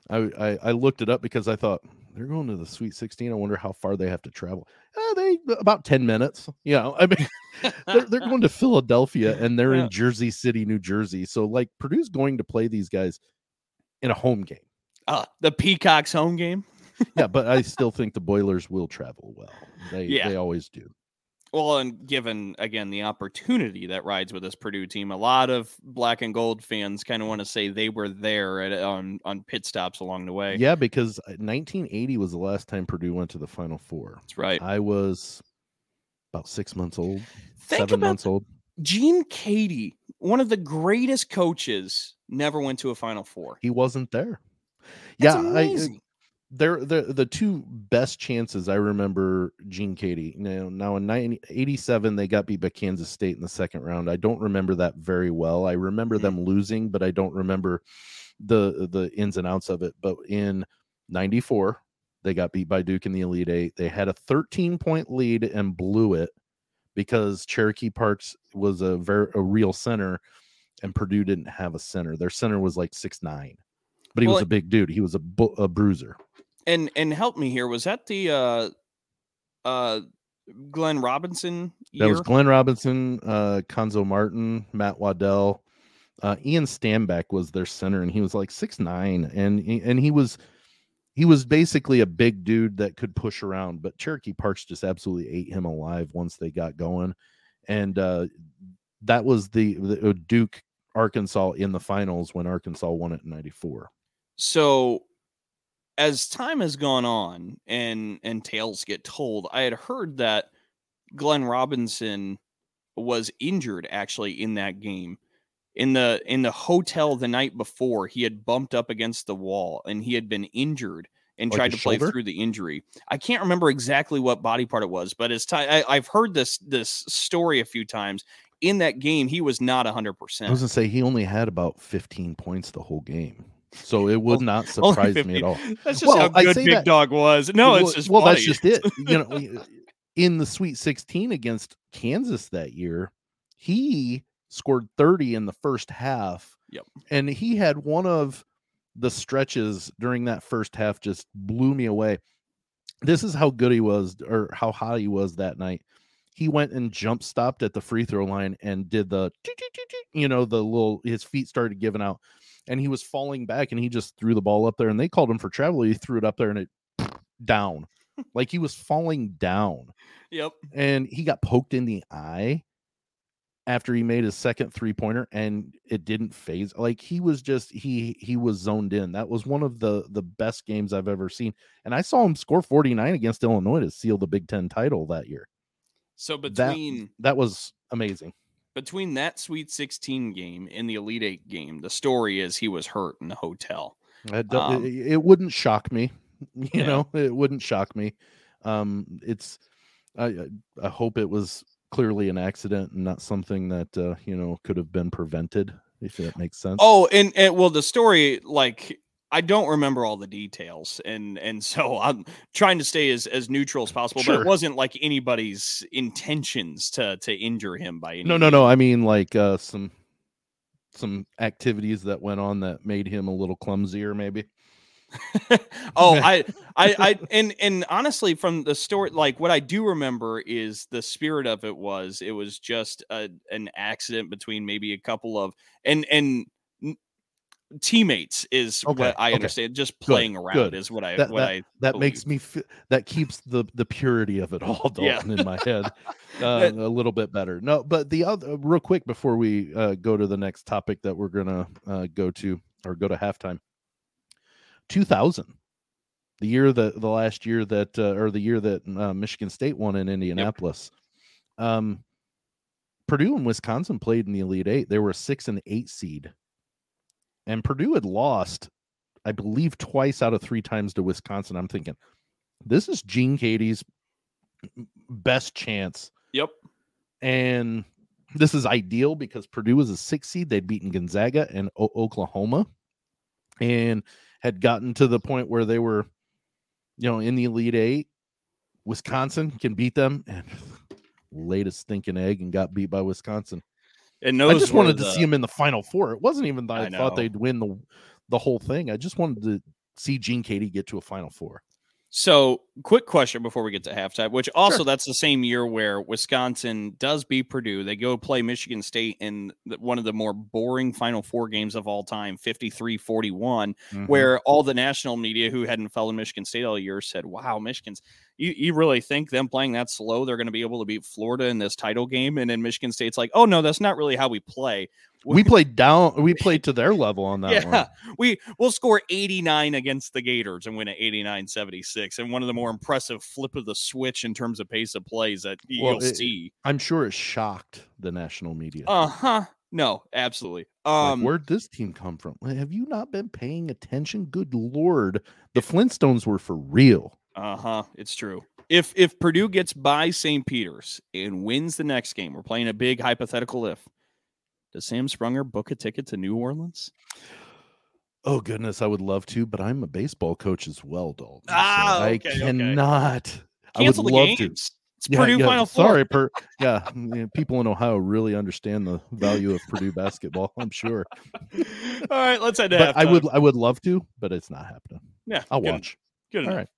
I, I I looked it up because I thought they're going to the Sweet 16. I wonder how far they have to travel. Uh, they about 10 minutes. You know, I mean, they're, they're going to Philadelphia and they're Yeah. in Jersey City, New Jersey. So like Purdue's going to play these guys in a home game. Uh, the Peacocks home game. Yeah, but I still think the Boilers will travel well. They Yeah. they always do. Well, and given again the opportunity that rides with this Purdue team, a lot of black and gold fans kind of want to say they were there at, on on pit stops along the way. Yeah, because uh, 1980 was the last time Purdue went to the Final Four. that's right. I was about six months old, Think seven months old. Gene Keady, one of the greatest coaches, never went to a Final Four. He wasn't there. That's yeah, I, uh, they're the the two best chances I remember Gene Keady. Now, now in 90, 87, they got beat by Kansas State in the second round. I don't remember that very well. I remember Mm. them losing, but I don't remember the the ins and outs of it. But in 94, they got beat by Duke in the Elite Eight. They had a 13 point lead and blew it because Cherokee Parks was a very a real center. and Purdue didn't have a center. Their center was like six nine, but he Well, was a big dude. He was a, bu- a bruiser. And and help me here. Was that the uh uh Glenn Robinson That was Glenn Robinson, uh, Cuonzo Martin, Matt Waddell, uh, Ian Stanback was their center, and he was like six nine, and he- and he was he was basically a big dude that could push around. But Cherokee Parks just absolutely ate him alive once they got going, and uh, that was the, the uh, Duke Arkansas in the finals when Arkansas won it in '94. So as time has gone on and and tales get told, I had heard that Glenn Robinson was injured actually in that game. In the in the hotel the night before, he had bumped up against the wall and he had been injured and Like tried to his play through the injury. I can't remember exactly what body part it was, but as time I, I've heard this this story a few times. In that game, he was not hundred percent. I was gonna say he only had about 15 points the whole game, so it would not surprise me at all. That's just Well, how good Big that- Dog was. No, it's just well, funny. that's just it. You know, in the Sweet 16 against Kansas that year, he scored 30 in the first half. Yep. And he had one of the stretches during that first half just blew me away. This is how good he was or how hot he was that night. He went and jump stopped at the free throw line and did the you know the little his feet started giving out and he was falling back and he just threw the ball up there and they called him for travel. He threw it up there and it down. like he was falling down Yep. and he got poked in the eye after he made his second three pointer and it didn't phase like he was just he he was zoned in that was one of the the best games i've ever seen and i saw him score 49 against illinois to seal the big 10 title that year So that between that was amazing between that Sweet 16 game and the Elite Eight game, the story is he was hurt in the hotel. It Um, it, wouldn't shock me you Yeah. know it wouldn't shock me um it's i I- i hope it was clearly an accident and not something that uh you know could have been prevented if that makes sense Oh, and, and well, the story like I don't remember all the details, and and so I'm trying to stay as as neutral as possible. But it wasn't like anybody's intentions to to injure him by any. no no no i mean like uh some some activities that went on that made him a little clumsier maybe oh, I, I, I, and and honestly, from the story, like what I do remember is the spirit of it was it was just a, an accident between maybe a couple of and and teammates is Okay, what I okay. understand. Just playing around good. is what I That- what I that makes me feel that keeps the the purity of it all Yeah. In my head uh, a little bit better no but the other real quick before we uh, go to the next topic that we're gonna uh, go to or go to halftime 2000 the year that the last year that uh, or the year that uh, michigan state won in indianapolis um purdue and wisconsin played in the elite eight they were a six and eight seed and purdue had lost i believe twice out of three times to wisconsin i'm thinking this is gene keady's best chance Yep. and this is ideal because Purdue was a six seed. They'd beaten Gonzaga and o- Oklahoma, and had gotten to the point where they were, you know, in the Elite Eight. Wisconsin can beat them, and laid a stinking egg and got beat by Wisconsin. And I just wanted to see them in the Final Four. It wasn't even that I, I thought they'd win the the whole thing. I just wanted to see Gene Keady get to a Final Four. So, quick question before we get to halftime, which also that's the same year where Wisconsin does beat Purdue. They go play Michigan State in one of the more boring Final Four games of all time, 53 41, Mhm. where all the national media who hadn't followed Michigan State all year said, Wow, Michigan's, you, you really think them playing that slow, they're going to be able to beat Florida in this title game? And then Michigan State's like, Oh, no, that's not really how we play. we played down. We played to their level on that yeah, one. we we'll score 89 against the Gators and win at 89-76 and one of the more impressive flip of the switch in terms of pace of plays that Well, you'll it- see. I'm sure it shocked the national media. Uh-huh. No, absolutely. Like, Um where'd this team come from? Have you not been paying attention? Good lord, the Flintstones were for real. Uh-huh, it's true. If if Purdue gets by St. Peter's and wins the next game, we're playing a big hypothetical if. Does Sam Sprunger book a ticket to New Orleans? Oh goodness, I would love to, but I'm a baseball coach as well, Dalton. so Ah, I okay, okay. cannot. I would love to. games. It's Purdue Final Four. Sorry, per, yeah, people in Ohio really understand the value of Purdue basketball. I'm sure. All right, let's head to but I would, I would love to, but it's not happening. Yeah, I'll good, watch. Good enough. All right.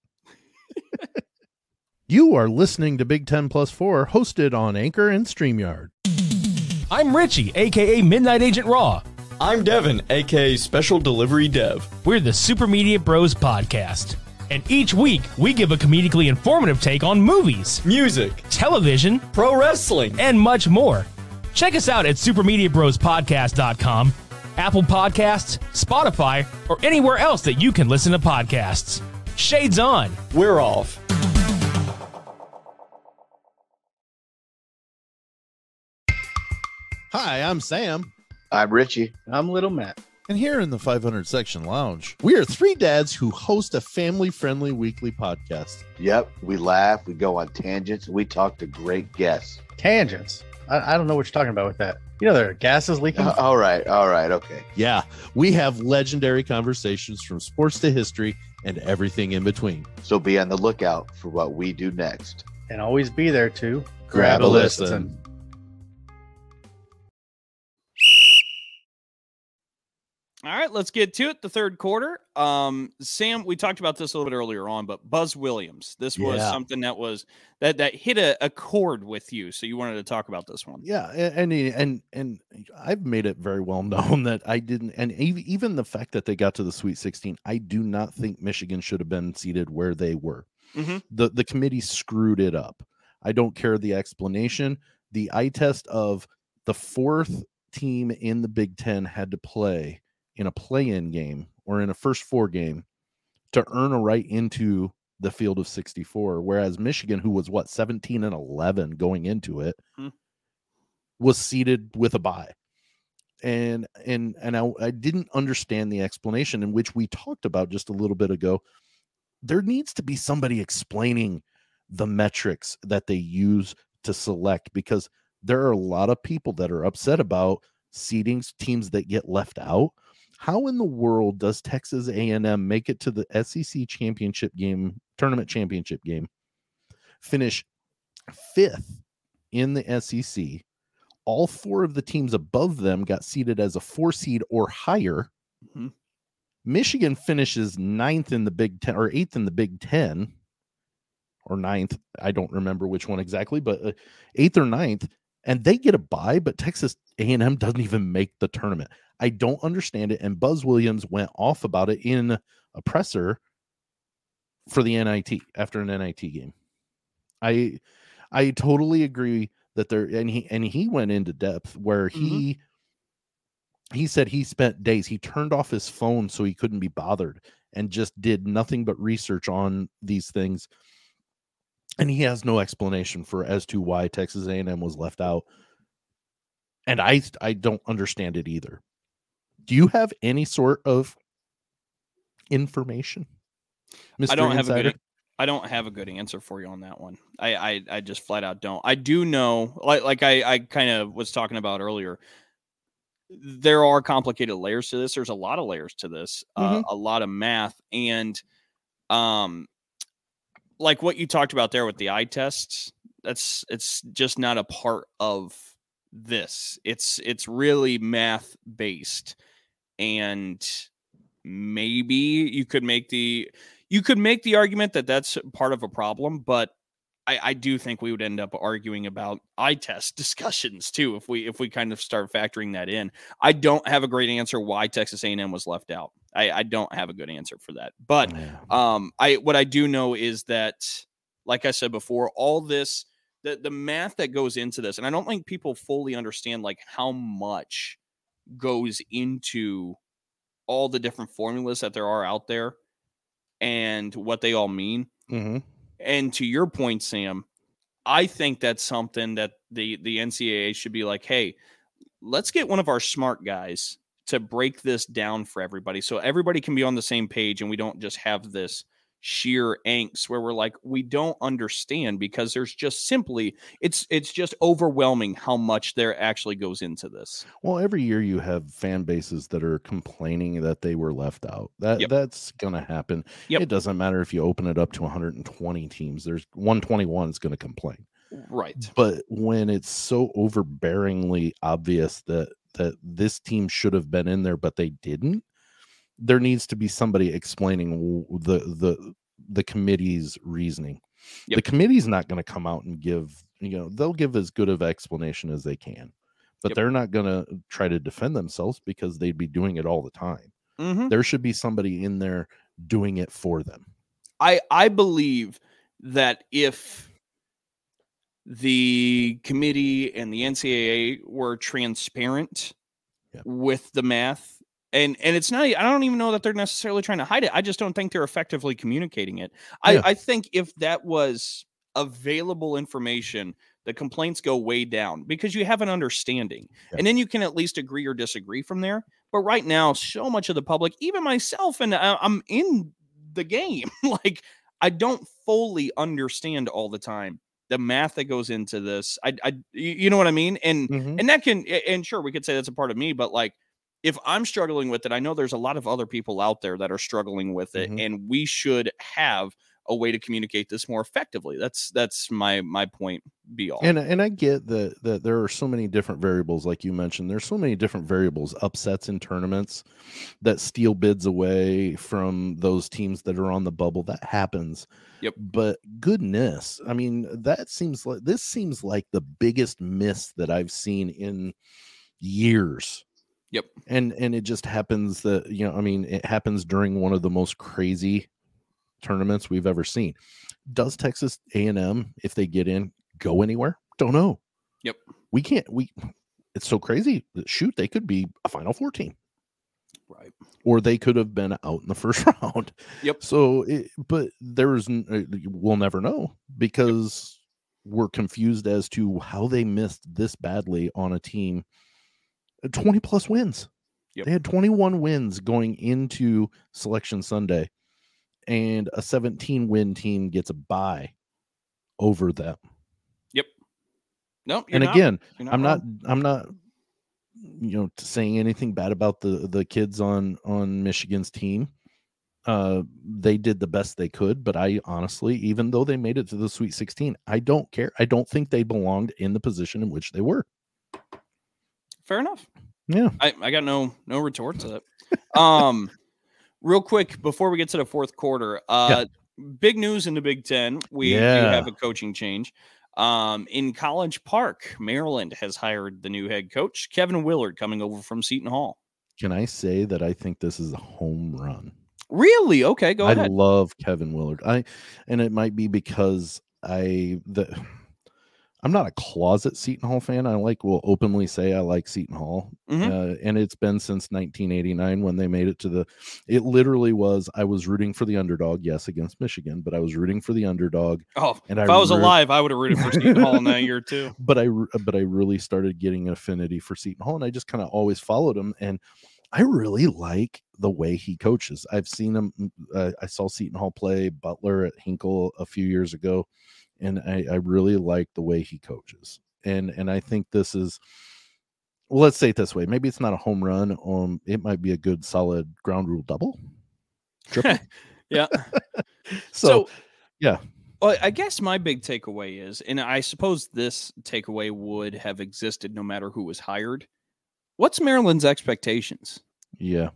You are listening to Big Ten Plus Four, hosted on Anchor and Streamyard. I'm Richie, aka Midnight Agent Raw. I'm Devin, aka Special Delivery Dev. We're the Super Media Bros podcast. And each week, we give a comedically informative take on movies, Music, television, pro wrestling, and much more. Check us out at supermediabrospodcast.com, Apple Podcasts, Spotify, or anywhere else that you can listen to podcasts. Shades on. We're off. Hi, I'm Sam. I'm Richie. I'm Little Matt. And here in the 500 section lounge, we are three dads who host a family friendly weekly podcast. Yep, we laugh, we go on tangents, we talk to great guests. Tangents. I, I don't know what you're talking about with that. You know, there are gases leaking. Uh, all right, all right, okay. Yeah, we have legendary conversations from sports to history and everything in between. So be on the lookout for what we do next. and always be there to Grab a listen. All right, let's get to it. The third quarter. Um, Sam, we talked about this a little bit earlier on, but Buzz Williams. This was Yeah. something that was that that hit a, a chord with you, so you wanted to talk about this one. Yeah, and and and I've made it very well known that I didn't, and even the fact that they got to the Sweet 16, I do not think Michigan should have been seated where they were. Mhm. The the committee screwed it up. I don't care the explanation. The eye test of the fourth team in the Big Ten had to play in a play-in game or in a first four game to earn a right into the field of 64 whereas michigan who was what 17 and 11 going into it Hmm. was seated with a bye. And and and I, I didn't understand the explanation in which we talked about just a little bit ago. There needs to be somebody explaining the metrics that they use to select because there are a lot of people that are upset about seedings teams that get left out how in the world does texas a&m make it to the sec championship game tournament championship game finish fifth in the sec all four of the teams above them got seeded as a four seed or higher. Mhm. michigan finishes ninth in the big ten or eighth in the big ten or ninth i don't remember which one exactly but uh, eighth or ninth and they get a bye but texas a&m doesn't even make the tournament i don't understand it and buzz williams went off about it in a presser for the nit after an nit game. I i totally agree that there and he and he went into depth where he mm-hmm. he said he spent days he turned off his phone so he couldn't be bothered and just did nothing but research on these things. And he has no explanation for as to why Texas A&M was left out. And I I don't understand it either. Do you have any sort of information? Mr. I don't have a Insider? good. I don't have a good answer for you on that one. I I, I just flat out don't. I do know, like like I I kind of was talking about earlier. There are complicated layers to this. There's a lot of layers to this. Uh, a lot of math and um, like what you talked about there with the eye tests. That's it's just not a part of this. It's it's really math based, and maybe you could make the you could make the argument that that's part of a problem, but I, I do think we would end up arguing about eye test discussions too if we if we kind of start factoring that in. I don't have a great answer why Texas A&M was left out. I, I don't have a good answer for that. But um, I what I do know is that, like I said before, all this the the math that goes into this, and I don't think people fully understand like how much goes into all the different formulas that there are out there and what they all mean. Mhm. And to your point, Sam, I think that's something that the the NCAA should be like, hey, let's get one of our smart guys to break this down for everybody so everybody can be on the same page and we don't just have this sheer angst where we're like we don't understand because there's just simply it's it's just overwhelming how much there actually goes into this. Well, every year you have fan bases that are complaining that they were left out. That Yep. that's going to happen. Yep. It doesn't matter if you open it up to 120 teams. There's 121 is going to complain. Right. But when it's so overbearingly obvious that that this team should have been in there but they didn't, there needs to be somebody explaining the the the committee's reasoning. Yep. The committee's not going to come out and give, you know, they'll give as good of explanation as they can. But Yep. they're not going to try to defend themselves because they'd be doing it all the time. hmm There should be somebody in there doing it for them. I I believe that if the committee and the NCAA were transparent Yeah. with the math and and it's not I don't even know that they're necessarily trying to hide it. I just don't think they're effectively communicating it. I Yeah. I think if that was available information, the complaints go way down because you have an understanding. Yeah. And then you can at least agree or disagree from there. But right now, so much of the public, even myself, and I- I'm in the game, like I don't fully understand all the time the math that goes into this. I, I, you know what I mean? And Mhm. and that can, and sure, we could say that's a part of me, but like if I'm struggling with it, I know there's a lot of other people out there that are struggling with it, Mhm. and we should have a way to communicate this more effectively. That's that's my my point. Be all. And and I get that that there are so many different variables, like you mentioned. There's so many different variables, upsets in tournaments that steal bids away from those teams that are on the bubble. That happens. Yep. But goodness, I mean, that seems like this seems like the biggest miss that I've seen in years. Yep. And and it just happens that you know, I mean, it happens during one of the most crazy tournaments we've ever seen. Does Texas A&M if they get in go anywhere? Don't know. Yep. We can't we it's so crazy. Shoot, they could be a final four team right. or they could have been out in the first round. Yep. So, it, but there's uh, we'll never know because we're confused as to how they missed this badly on a team. Uh, 20 plus wins. Yep. They had 21 wins going into Selection Sunday, and a 17 win team gets a bye over them. Yep. No, and not- again, you're I'm not. I'm not you know saying anything bad about the the kids on on Michigan's team. Uh they did the best they could, but I honestly even though they made it to the Sweet 16, I don't care. I don't think they belonged in the position in which they were. Fair enough. Yeah. I, I got no no retort to that. Um, real quick before we get to the fourth quarter, uh, big news in the Big Ten. We do Yeah. have a coaching change. Um, in College Park, Maryland has hired the new head coach, Kevin Willard, coming over from Seton Hall. Can I say that I think this is a home run? Really? Okay, go I ahead. I love Kevin Willard. I and it might be because I the I'm not a closet Seton Hall fan. I like will openly say I like Seton Hall. Mhm. Uh, and it's been since 1989 when they made it to the it literally was I was rooting for the underdog, yes, against Michigan, but I was rooting for the underdog Oh, and if I I was alive, I would have rooted for Seton Hall in that year too. but I but I really started getting an affinity for Seton Hall, and I just kind of always followed him. And I really like the way he coaches. I've seen him. mm, Uh, I saw Seton Hall play Butler at Hinkle a few years ago, and I, I really like the way he coaches. And and I think this is. Well, let's say it this way. Maybe it's not a home run. Um, it might be a good, solid ground rule double. Triple. yeah. so, yeah. Well, I guess my big takeaway is, and I suppose this takeaway would have existed no matter who was hired. What's Maryland's expectations? yeah.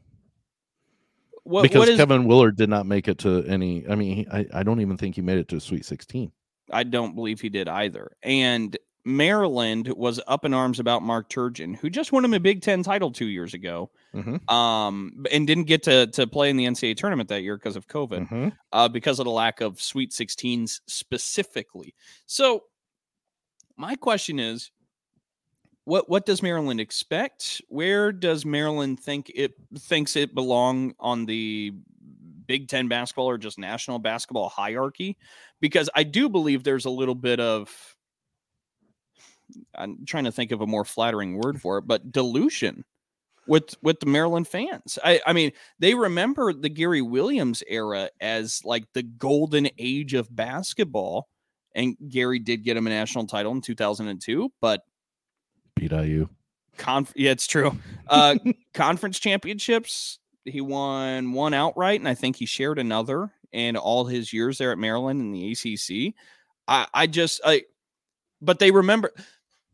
What, because what is? Kevin Willard did not make it to any. I mean, I, I don't even think he made it to a Sweet 16. I don't believe he did either. And Maryland was up in arms about Mark Turgeon, who just won him a Big Ten title two years ago, Mhm. um, and didn't get to to play in the NCAA tournament that year because of COVID. Mhm. uh, because of the lack of Sweet 16s specifically. So, my question is, what what does Maryland expect? Where does Maryland think it thinks it belong on the Big Ten basketball or just national basketball hierarchy? Because I do believe there's a little bit of I'm trying to think of a more flattering word for it, but dilution with with the Maryland fans. I I mean, they remember the Gary Williams era as like the golden age of basketball. And Gary did get him a national title in 2002, but Beat IU. conf- yeah, it's true. Uh, conference championships, he won one outright, and I think he shared another in all his years there at Maryland in the ACC. I, I just, I, but they remember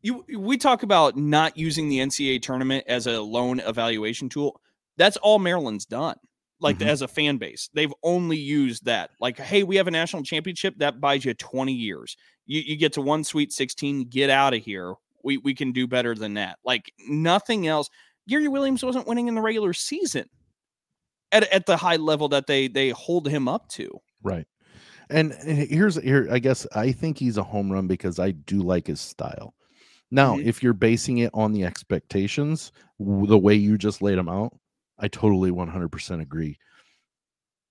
you we talk about not using the NCAA tournament as a loan evaluation tool. That's all Maryland's done. Like Mhm. as a fan base, they've only used that. Like, hey, we have a national championship that buys you 20 years. You, you get to one Sweet 16, get out of here. We we can do better than that. Like nothing else. Gary Williams wasn't winning in the regular season at, at the high level that they they hold him up to. Right. And here's here I guess I think he's a home run because I do like his style. Now, Mhm. if you're basing it on the expectations, the way you just laid them out, I totally 100% agree.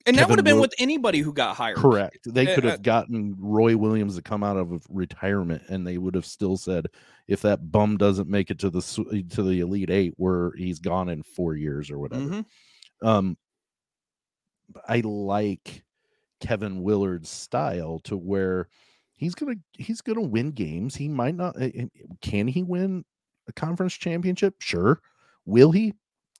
And that would have been Wil- with anybody who got hired. Correct. They Uh, could uh, have gotten Roy Williams to come out of retirement, and they would have still said, if that bum doesn't make it to the to the Elite Eight, where he's gone in four years or whatever. Mhm. Um, I like Kevin Willard's style to where he's gonna he's gonna win games. He might not. eh, eh, Can he win a conference championship? Sure. Will he?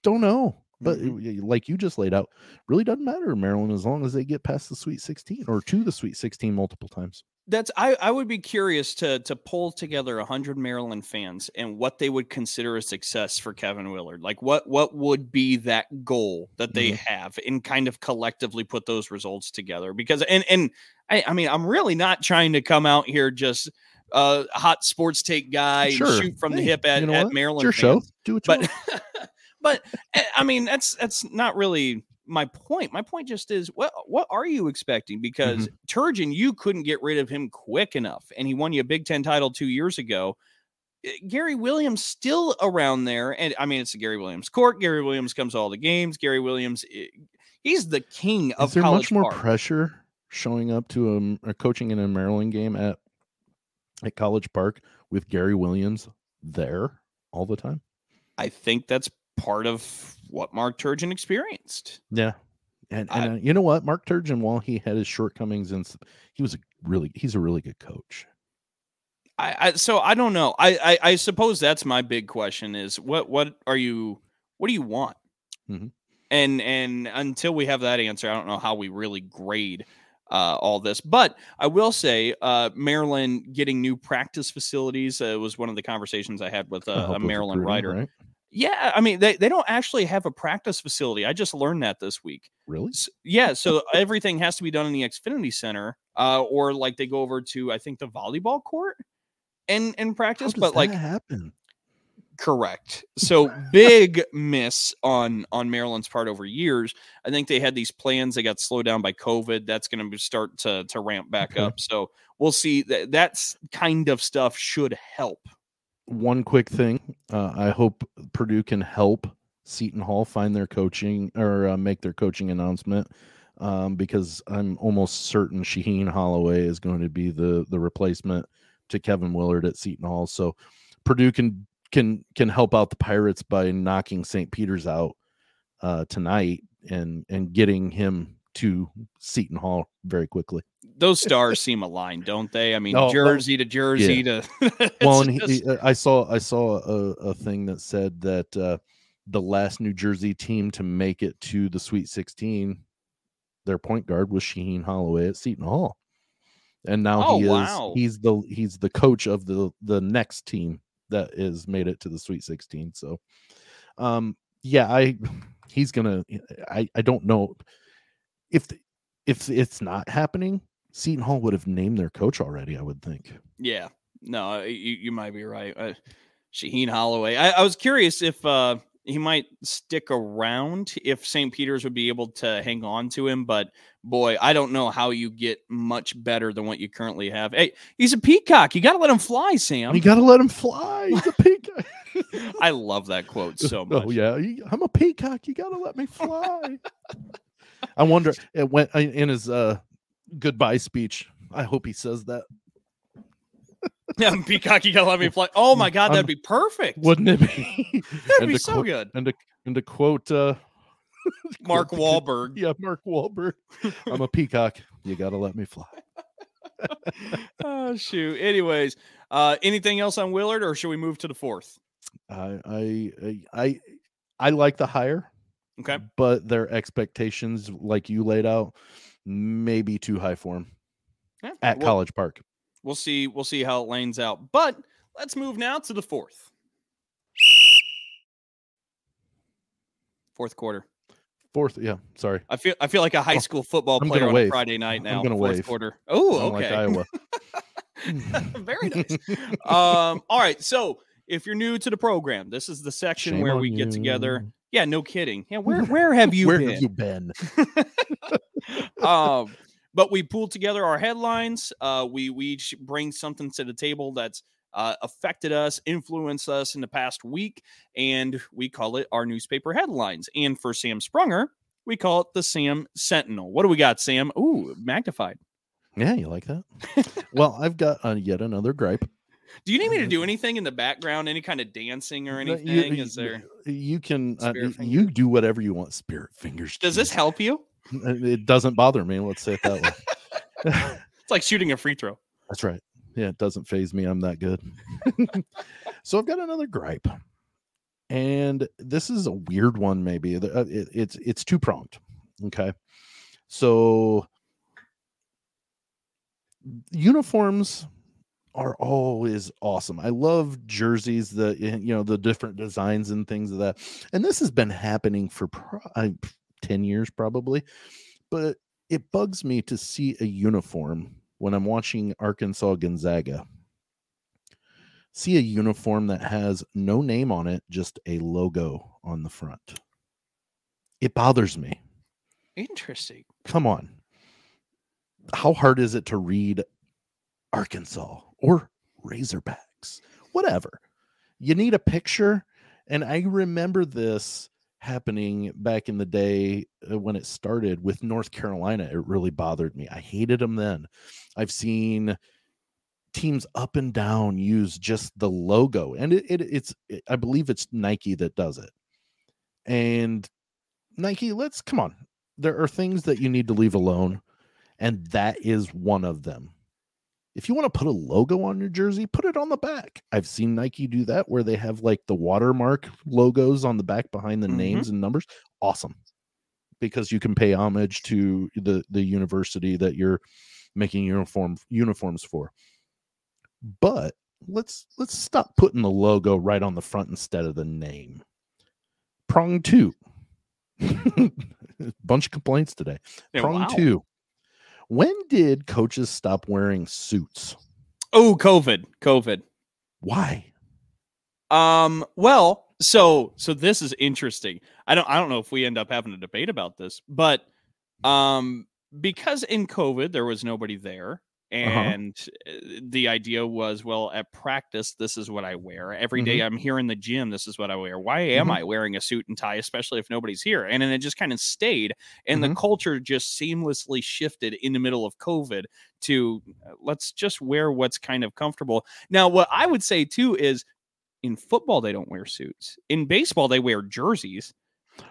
Don't know. But Mm-hmm. like you just laid out, really doesn't matter in Maryland as long as they get past the Sweet 16 or to the Sweet 16 multiple times. That's I, I would be curious to to pull together a hundred Maryland fans and what they would consider a success for Kevin Willard. Like what what would be that goal that they Mhm. have and kind of collectively put those results together. Because and and I, I mean I'm really not trying to come out here just uh hot sports take guy Sure. shoot from the hip at, you know at? Maryland It's your show. Do what you But want. but eh, I mean that's that's not really my point. My point just is what what are you expecting? Because Turgeon, you couldn't get rid of him quick enough, and he won you a Big Ten title two years ago. Eh, Gary Williams still around there, and I mean it's the Gary Williams court. Gary Williams comes all the games. Gary Williams, eh, he's the king of Is there much more park. pressure showing up to a coaching in a Maryland game at at College Park with Gary Williams there all the time? I think that's part of what Mark Turgeon experienced. Yeah. And, I- uh, you know what? Mark Turgeon, while he had his shortcomings and he was a really he's a really good coach. I, I so I don't know. I, I I suppose that's my big question is what what are you what do you want? Mhm. And and until we have that answer, I don't know how we really grade uh, all this. But I will say, uh, Maryland getting new practice facilities uh, was one of the conversations I had with To a, help a with Maryland recruiting, writer. right? Yeah, I mean they, they don't actually have a practice facility. I just learned that this week. Really? S- yeah, so everything has to be done in the Xfinity Center, uh, or like they go over to I think the volleyball court and and practice. But like happen? correct, so big miss on on Maryland's part over years. I think they had these plans. They got slowed down by COVID. That's going to start to to ramp back Okay. up. So we'll see. That that's kind of stuff should help. One quick thing. Uh, I hope Purdue can help Seton Hall find their coaching or uh, make their coaching announcement um, because I'm almost certain Shaheen Holloway is going to be the the replacement to Kevin Willard at Seton Hall. So Purdue can can can help out the Pirates by knocking St. Peter's out uh, tonight and and getting him to Seton Hall very quickly. Those stars seem aligned, don't they? I mean, Oh, jersey to jersey to. well, and he, just- I saw I saw a, a thing that said that uh, the last New Jersey team to make it to the Sweet 16, their point guard was Shaheen Holloway at Seton Hall, and now Oh, he is wow. he's the he's the coach of the the next team that is made it to the Sweet 16. So, um, yeah, I he's gonna I I don't know if if it's not happening. Seton Hall would have named their coach already. I would think. Yeah, no, uh, you, you might be right. Uh, Shaheen Holloway. I, I was curious if uh, he might stick around, if St. Peter's would be able to hang on to him. But boy, I don't know how you get much better than what you currently have. Hey, he's a peacock. You got to let him fly, Sam. You got to let him fly. He's a peacock. I love that quote so much. Oh yeah, I'm a peacock. You got to let me fly. I wonder it went in his uh, goodbye speech. I hope he says that. Yeah, peacock, you got to let me fly. Oh my God, that'd be perfect. Wouldn't it be? That'd and be so quote- good. And to and to quote uh, Mark Wahlberg. Yeah, Mark Wahlberg. I'm a peacock. You got to let me fly. oh shoot. Anyways, uh, anything else on Willard, or should we move to the fourth? I I I I, I like the hire. Okay. but their expectations, like you laid out, may be too high for him Yeah, at well, College Park. we'll see. We'll see how it lanes out. But let's move now to the fourth. Fourth quarter. Fourth, yeah. Sorry, I feel I feel like a high school football I'm player on a wave. Friday night now. I'm gonna fourth wave. quarter. Oh, like okay. Iowa. Very nice. um, all right. So if you're new to the program, this is the section Shame where we get together. Yeah, no kidding. Yeah, where where have you Where been? have you been? um, but we pulled together our headlines. Uh, we we each bring something to the table that's uh, affected us, influenced us in the past week, and we call it our newspaper headlines. And for Sam Sprunger, we call it the Sam Sentinel. What do we got, Sam? Ooh, magnified. Yeah, you like that? well, I've got uh, yet another gripe. Do you need me to do anything in the background? Any kind of dancing or anything? you- Is there? You can uh, you do whatever you want. Spirit fingers. Does this help you? It doesn't bother me. Let's say it that way. It's like shooting a free throw. That's right. Yeah, it doesn't faze me. I'm that good. so I've got another gripe, and this is a weird one. Maybe uh, it, it's it's two pronged. Okay, so uniforms are always awesome. I love jerseys, the eh, you know the different designs and things of that. And this has been happening for pro- 10 years probably. But it bugs me to see a uniform when I'm watching Arkansas Gonzaga. See a uniform that has no name on it, just a logo on the front. It bothers me. Interesting. Come on. How hard is it to read Arkansas or Razorbacks? Whatever. You need a picture. And I remember this happening back in the day uh, when it started with North Carolina. It really bothered me. I hated them then. I've seen teams up and down use just the logo, and it, it it's it, I believe it's Nike that does it. And Nike, let's come on. There are things that you need to leave alone, and that is one of them. If you want to put a logo on your jersey, put it on the back. I've seen Nike do that where they have like the watermark logos on the back behind the Mhm. names and numbers. Awesome. Because you can pay homage to the the university that you're making uniform uniforms for. But let's let's stop putting the logo right on the front instead of the name. Prong 2. Bunch of complaints today. Yeah, Prong wow. 2. When did coaches stop wearing suits? Oh, COVID. COVID. Why? Um, well, so so this is interesting. I don't I don't know if we end up having a debate about this, but um because in COVID there was nobody there and uh, the idea was well at practice this is what I wear. Every day I'm here in the gym this is what I wear. Why am Mhm. I wearing a suit and tie especially if nobody's here? And then it just kind of stayed and the Mhm. culture just seamlessly shifted in the middle of COVID to uh, let's just wear what's kind of comfortable. Now, what I would say too is in football, they don't wear suits. In baseball, they wear jerseys,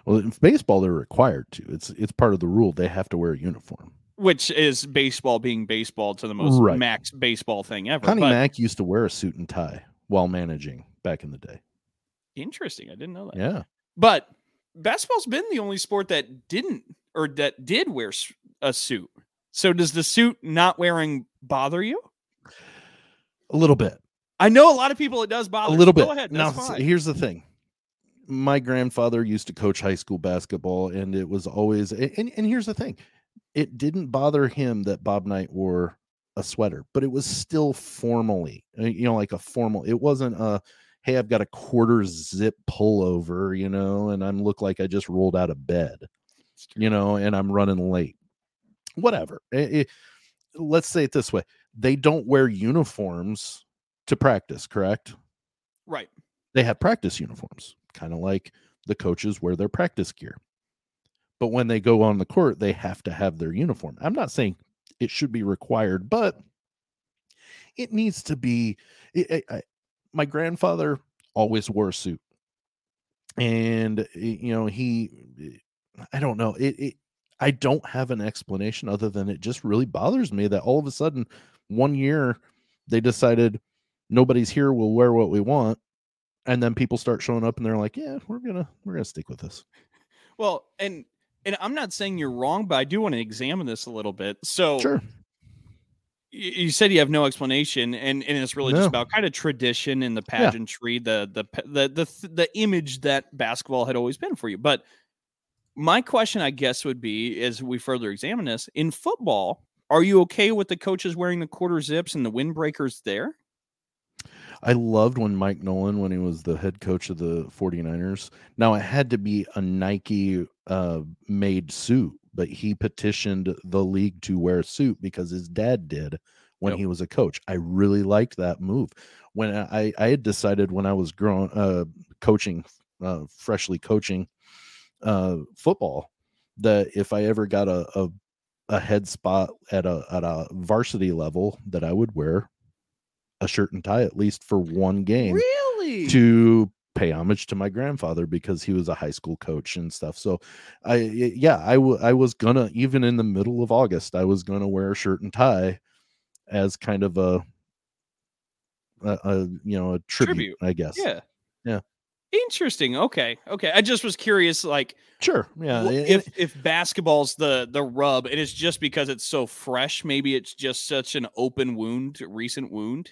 Well, in baseball they're required to. It's it's part of the rule. They have to wear a uniform. Which is baseball being baseball to the most Right. max baseball thing ever. Connie but Mack used to wear a suit and tie while managing back in the day. interesting. I didn't know that. Yeah. But basketball's been the only sport that didn't or that did wear a suit. So does the suit not wearing bother you? A little bit. I know a lot of people it does bother. a little bit. Go ahead. now, fine. here's the thing. My grandfather used to coach high school basketball, and it was always. And, and here's the thing, it didn't bother him that Bob Knight wore a sweater, but it was still formally, uh, you know, like a formal. It wasn't a, hey, I've got a quarter zip pullover, you know, and I'm look like I just rolled out of bed, you know, and I'm running late. Whatever. It- it- let's say it this way: they don't wear uniforms to practice, correct? right. they have practice uniforms, kind of like the coaches wear their practice gear. But when they go on the court, they have to have their uniform. I'm not saying it should be required, but it needs to be. I- I- I- my grandfather always wore a suit, and eh, you know he. I don't know it. it I don't have an explanation other than it just really bothers me that all of a sudden, one year, they decided nobody's here. We'll wear what we want and then people start showing up and they're like yeah we're gonna we're gonna stick with this Well, and and I'm not saying you're wrong, but I do want to examine this a little bit. So sure you said you have no explanation and, and it's really just about kind of tradition and the Yeah. pageantry the the the the the image that basketball had always been for you but my question i guess would be as we further examine this in football are you okay with the coaches wearing the quarter zips and the windbreakers there I loved when Mike Nolan, when he was the head coach of the 49ers. Now, it had to be a Nike uh, made suit, but he petitioned the league to wear a suit because his dad did when Yep. he was a coach. I really liked that move. When I, I had decided when I was growing, uh, coaching, uh, freshly coaching uh, football, that if I ever got a, a a head spot at a at a varsity level, that I would wear a shirt and tie at least for one game really to pay homage to my grandfather because he was a high school coach and stuff. So I yeah, I I was gonna even in the middle of August, I was gonna wear a shirt and tie as kind of a a, a you know, a tribute, Tribute. I guess. yeah Yeah. interesting okay okay i just was curious like Sure. Yeah. If if basketball's the the rub and it's just because it's so fresh maybe it's just such an open wound recent wound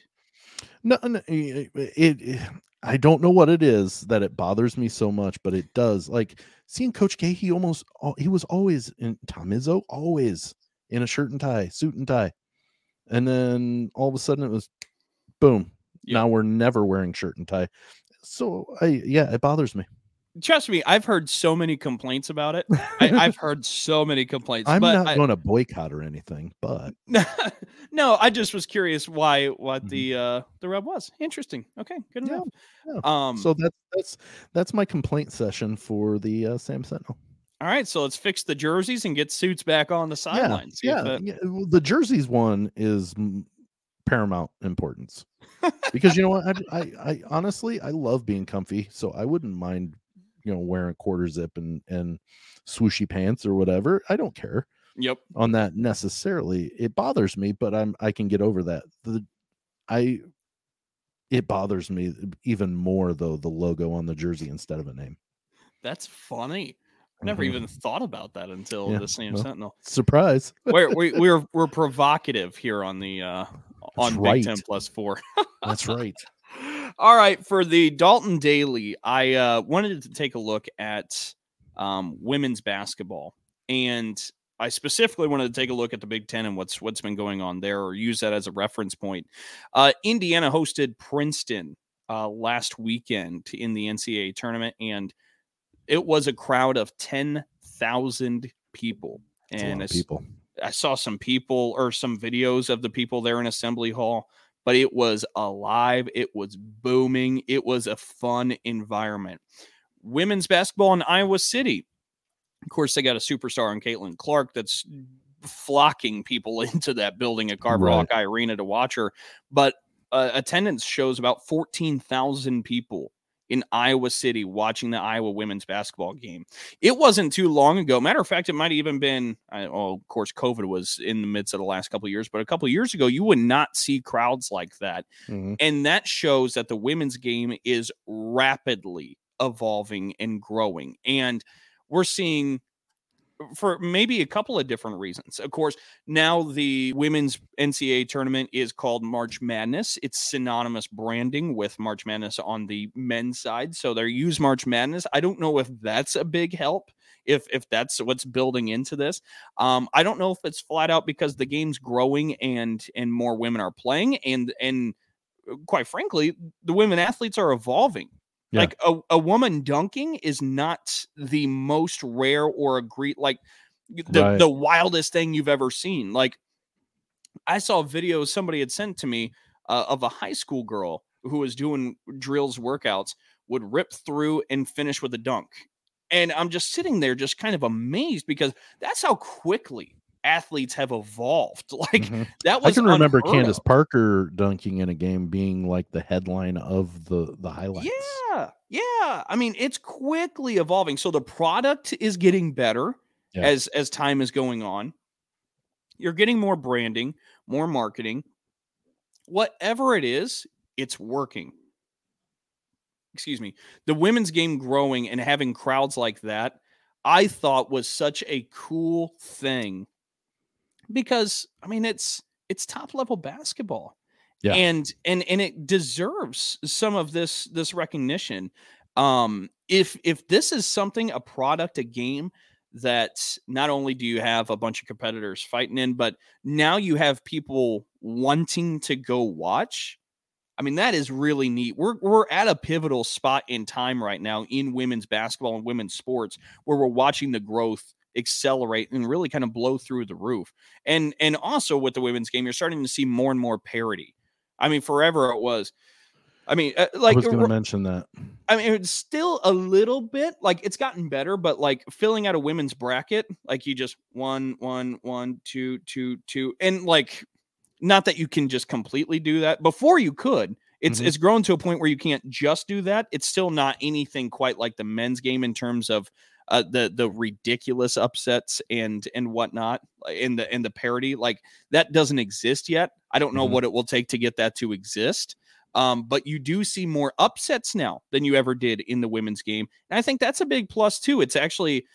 No, no it, it, it- I don't know what it is that it bothers me so much, but it does. Like seeing Coach K, he almost al- he was always in Tom Izzo, always in a shirt and tie, suit and tie, and then all of a sudden it was boom. Yep. Now we're never wearing shirt and tie. So I yeah, it bothers me. Trust me i've heard so many complaints about it I, i've heard so many complaints I'm but not going to boycott or anything, but no i just was curious why what Mhm. the uh the rub was interesting okay good Yeah, enough yeah. um so that's that's that's my complaint session for the uh, Sam Sentinel. all right so let's fix the jerseys and get suits back on the sidelines if Yeah, that- yeah. well, The jerseys one is paramount importance because you know what? I, I, I honestly I love being comfy, so I wouldn't mind you know wearing quarter zip and and swooshy pants or whatever. I don't care yep on that necessarily. It bothers me, but I'm I can get over that. The I it bothers me even more though the logo on the jersey instead of a name. that's funny I never Mhm. even thought about that until Yeah, the Sam well, Sentinel. Surprise. we're we, we're we're provocative here on the uh on Big right. Ten plus four. That's right. All right, for the Dalton Daily, I uh, wanted to take a look at um, women's basketball, and I specifically wanted to take a look at the Big Ten and what's what's been going on there, or use that as a reference point. Uh, Indiana hosted Princeton uh, last weekend in the NCAA tournament, and it was a crowd of ten thousand people. Lot And people. I saw some people or some videos of the people there in Assembly Hall, but it was alive. It was booming. It was a fun environment. Women's basketball in Iowa City. Of course, they got a superstar in Caitlin Clark that's flocking people into that building at Carver Right. Hawkeye Arena to watch her. But uh, attendance shows about 14,000 people in Iowa City watching the Iowa women's basketball game. It wasn't too long ago. Matter of fact, it might have even been. I, oh, of course, COVID was in the midst of the last couple of years, but a couple of years ago, you would not see crowds like that, Mhm. and that shows that the women's game is rapidly evolving and growing, and we're seeing for maybe a couple of different reasons. Of course, now the women's NCAA tournament is called March Madness. It's synonymous branding with March Madness on the men's side. So they use March Madness. I don't know if that's a big help. If if that's what's building into this, um, I don't know if it's flat out because the game's growing and and more women are playing and and uh, quite frankly, the women athletes are evolving. Yeah. Like a, a woman dunking is not the most rare or agree like the, Right. the wildest thing you've ever seen. Like I saw a video somebody had sent to me uh, of a high school girl who was doing drills workouts would rip through and finish with a dunk. And I'm just sitting there just kind of amazed because that's how quickly athletes have evolved. Like Mhm. that was I can remember Candace of. Parker dunking in a game being like the headline of the the highlights. Yeah, yeah. I mean, it's quickly evolving. So the product is getting better Yeah. as as time is going on. You're getting more branding, more marketing. Whatever it is, it's working. Excuse me. The women's game growing and having crowds like that, I thought was such a cool thing. Because I mean, it's it's top level basketball. Yeah. And and and it deserves some of this this recognition. Um if if this is something a product a game that not only do you have a bunch of competitors fighting in but now you have people wanting to go watch I mean, that is really neat. We're we're at a pivotal spot in time right now in women's basketball and women's sports where we're watching the growth accelerate and really kind of blow through the roof. And and also with the women's game, you're starting to see more and more parity. I mean, forever it was. I mean, uh, like I was going to mention that. I mean, it's still a little bit like it's gotten better, but like filling out a women's bracket, like you just one, one, one, two, two, two, and like not that you can just completely do that. Before you could. It's Mhm. it's grown to a point where you can't just do that. It's still not anything quite like the men's game in terms of uh, the the ridiculous upsets and and whatnot in the in the parity. Like that doesn't exist yet. I don't know Mhm. what it will take to get that to exist. Um, but you do see more upsets now than you ever did in the women's game. And I think that's a big plus too. It's actually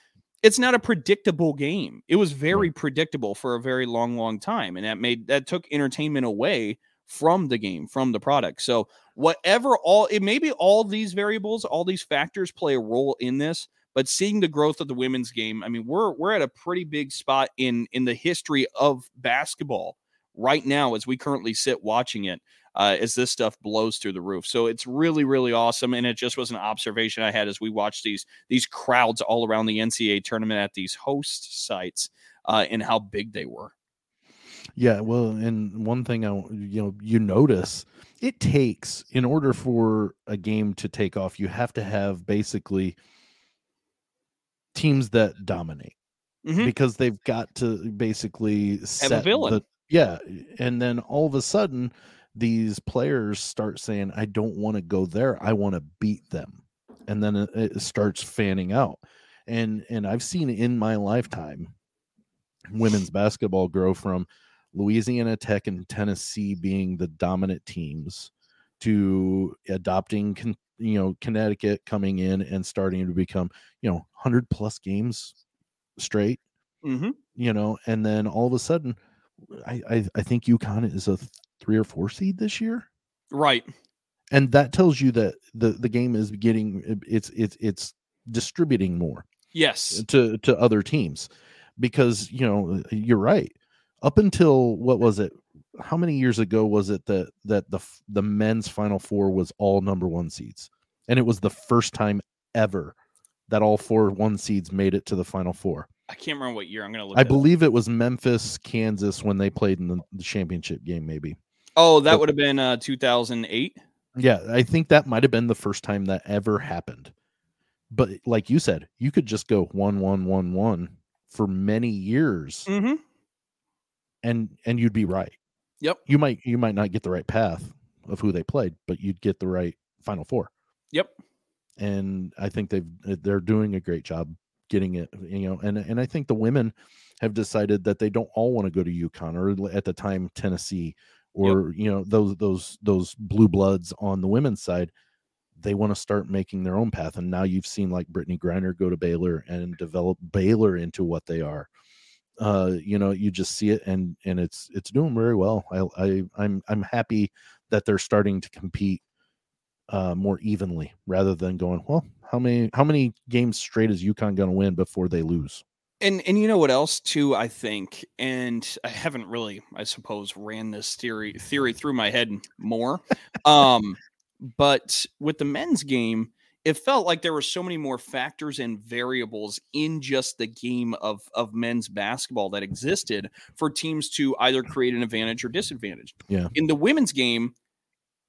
it's not a predictable game. It was very predictable for a very long, long time. And that made that took entertainment away from the game, from the product. So whatever all it maybe all these variables, all these factors play a role in this, but seeing the growth of the women's game, I mean, we're we're at a pretty big spot in in the history of basketball right now as we currently sit watching it uh, as this stuff blows through the roof. So it's really, really awesome. And it just was an observation I had as we watched these these crowds all around the NCAA tournament at these host sites uh, and how big they were. Yeah, well, and one thing I you know you notice it takes in order for a game to take off, you have to have basically teams that dominate Mhm. because they've got to basically set villain. the- yeah, and then all of a sudden these players start saying, "I don't want to go there. I want to beat them," and then it, it starts fanning out. And and I've seen in my lifetime women's basketball grow from Louisiana Tech and Tennessee being the dominant teams to adopting you know Connecticut coming in and starting to become you know 100 plus games straight Mm-hmm. you know and then all of a sudden I I, I think UConn is a three or four seed this year Right. and that tells you that the the game is getting it's it's it's distributing more Yes. to to other teams because you know you're right up until what was it how many years ago was it that that the the men's final four was all number one seeds and it was the first time ever that all four one seeds made it to the final four I can't remember what year. I'm gonna look. i that up. believe it was memphis kansas when they played in the, the championship game maybe Oh, that would have been uh, 2008. yeah i think that might have been the first time that ever happened but like you said you could just go one one one one for many years Mm-hmm. and and you'd be right Yep. you might you might not get the right path of who they played but you'd get the right final four Yep. and i think they've they're doing a great job getting it you know and and i think the women have decided that they don't all want to go to UConn or at the time Tennessee or you know those those those blue bloods on the women's side they want to start making their own path and now you've seen like Brittney Griner go to Baylor and develop Baylor into what they are uh you know you just see it and and it's it's doing very well i i i'm i'm happy that they're starting to compete uh more evenly rather than going well how many how many games straight is UConn going to win before they lose And and you know what else too? I think, and I haven't really, I suppose, ran this theory theory through my head more. um, but with the men's game, it felt like there were so many more factors and variables in just the game of of men's basketball that existed for teams to either create an advantage or disadvantage. Yeah. In the women's game,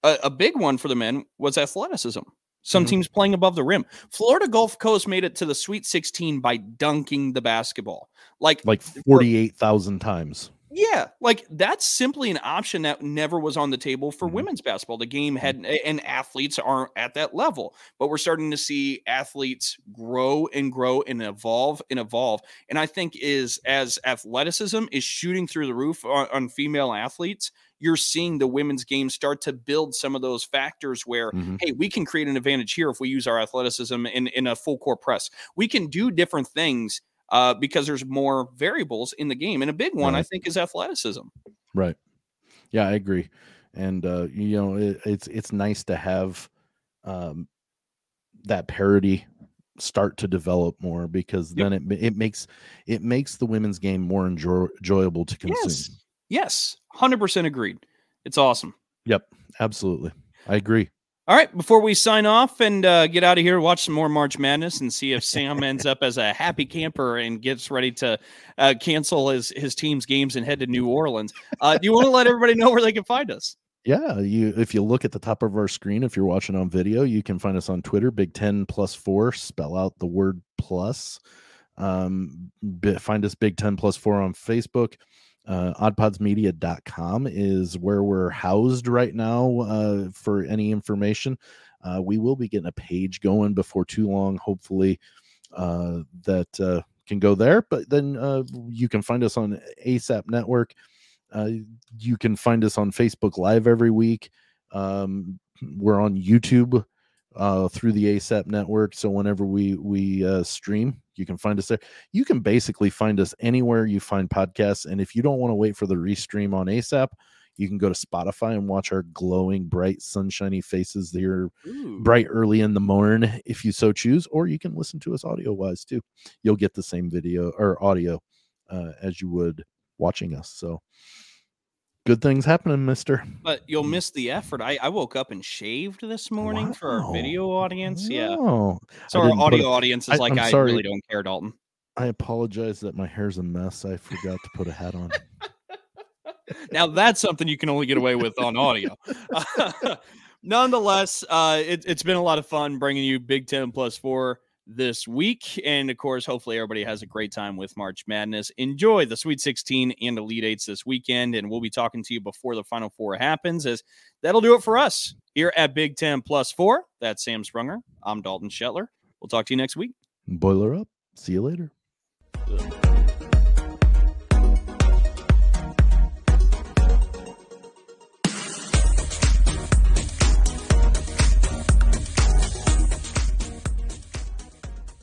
a, a big one for the men was athleticism. Some Mhm. teams playing above the rim. Florida Gulf Coast made it to the Sweet 16 by dunking the basketball. Like, like 48,000 times yeah, like that's simply an option that never was on the table for Mhm. women's basketball. The game had, and athletes aren't at that level, but we're starting to see athletes grow and grow and evolve and evolve. And I think is as athleticism is shooting through the roof on, on female athletes, you're seeing the women's game start to build some of those factors where Mhm. hey, we can create an advantage here if we use our athleticism in, in a full court press. We can do different things uh, because there's more variables in the game. And a big one, I think, is athleticism. right Yeah, I agree. And uh, you know, it, it's it's nice to have um, that parity start to develop more because Yep. then it it makes it makes the women's game more enjoy, enjoyable to consume. Yes. Yes. 100% agreed. It's awesome. Yep, absolutely. I agree. All right, before we sign off and uh, get out of here, watch some more March Madness and see if Sam ends up as a happy camper and gets ready to uh, cancel his his team's games and head to New Orleans. Uh, do you want to let everybody know where they can find us? Yeah, you if you look at the top of our screen, if you're watching on video, you can find us on Twitter, Big Ten plus four, spell out the word plus. Um, find us Big Ten plus four on Facebook. Uh, oddpodsmedia.com is where we're housed right now uh, for any information. Uh, we will be getting a page going before too long, hopefully, uh, that uh, can go there. But then uh, you can find us on ASAP Network. Uh, you can find us on Facebook Live every week. Um, we're on YouTube uh, through the ASAP network. So whenever we we uh, stream, you can find us there. You can basically find us anywhere you find podcasts. And if you don't want to wait for the restream on ASAP, you can go to Spotify and watch our glowing, bright, sunshiny faces here bright early in the morning if you so choose, or you can listen to us audio wise too. You'll get the same video or audio uh, as you would watching us. So good things happening, mister. But you'll miss the effort. I, I woke up and shaved this morning for our video audience. Yeah. Oh, So I our audio a- audience is I- like, I really don't care, Dalton. I apologize that my hair's a mess. I forgot to put a hat on. now that's something you can only get away with on audio. Nonetheless, uh, it, it's been a lot of fun bringing you Big Ten plus four this week, and of course, hopefully everybody has a great time with March Madness. Enjoy the Sweet 16 and Elite Eights this weekend, and we'll be talking to you before the Final Four happens. As that'll do it for us here at Big Ten plus four. That's Sam Sprunger. I'm Dalton Shetler. We'll talk to you next week. Boiler up. See you later. Ugh.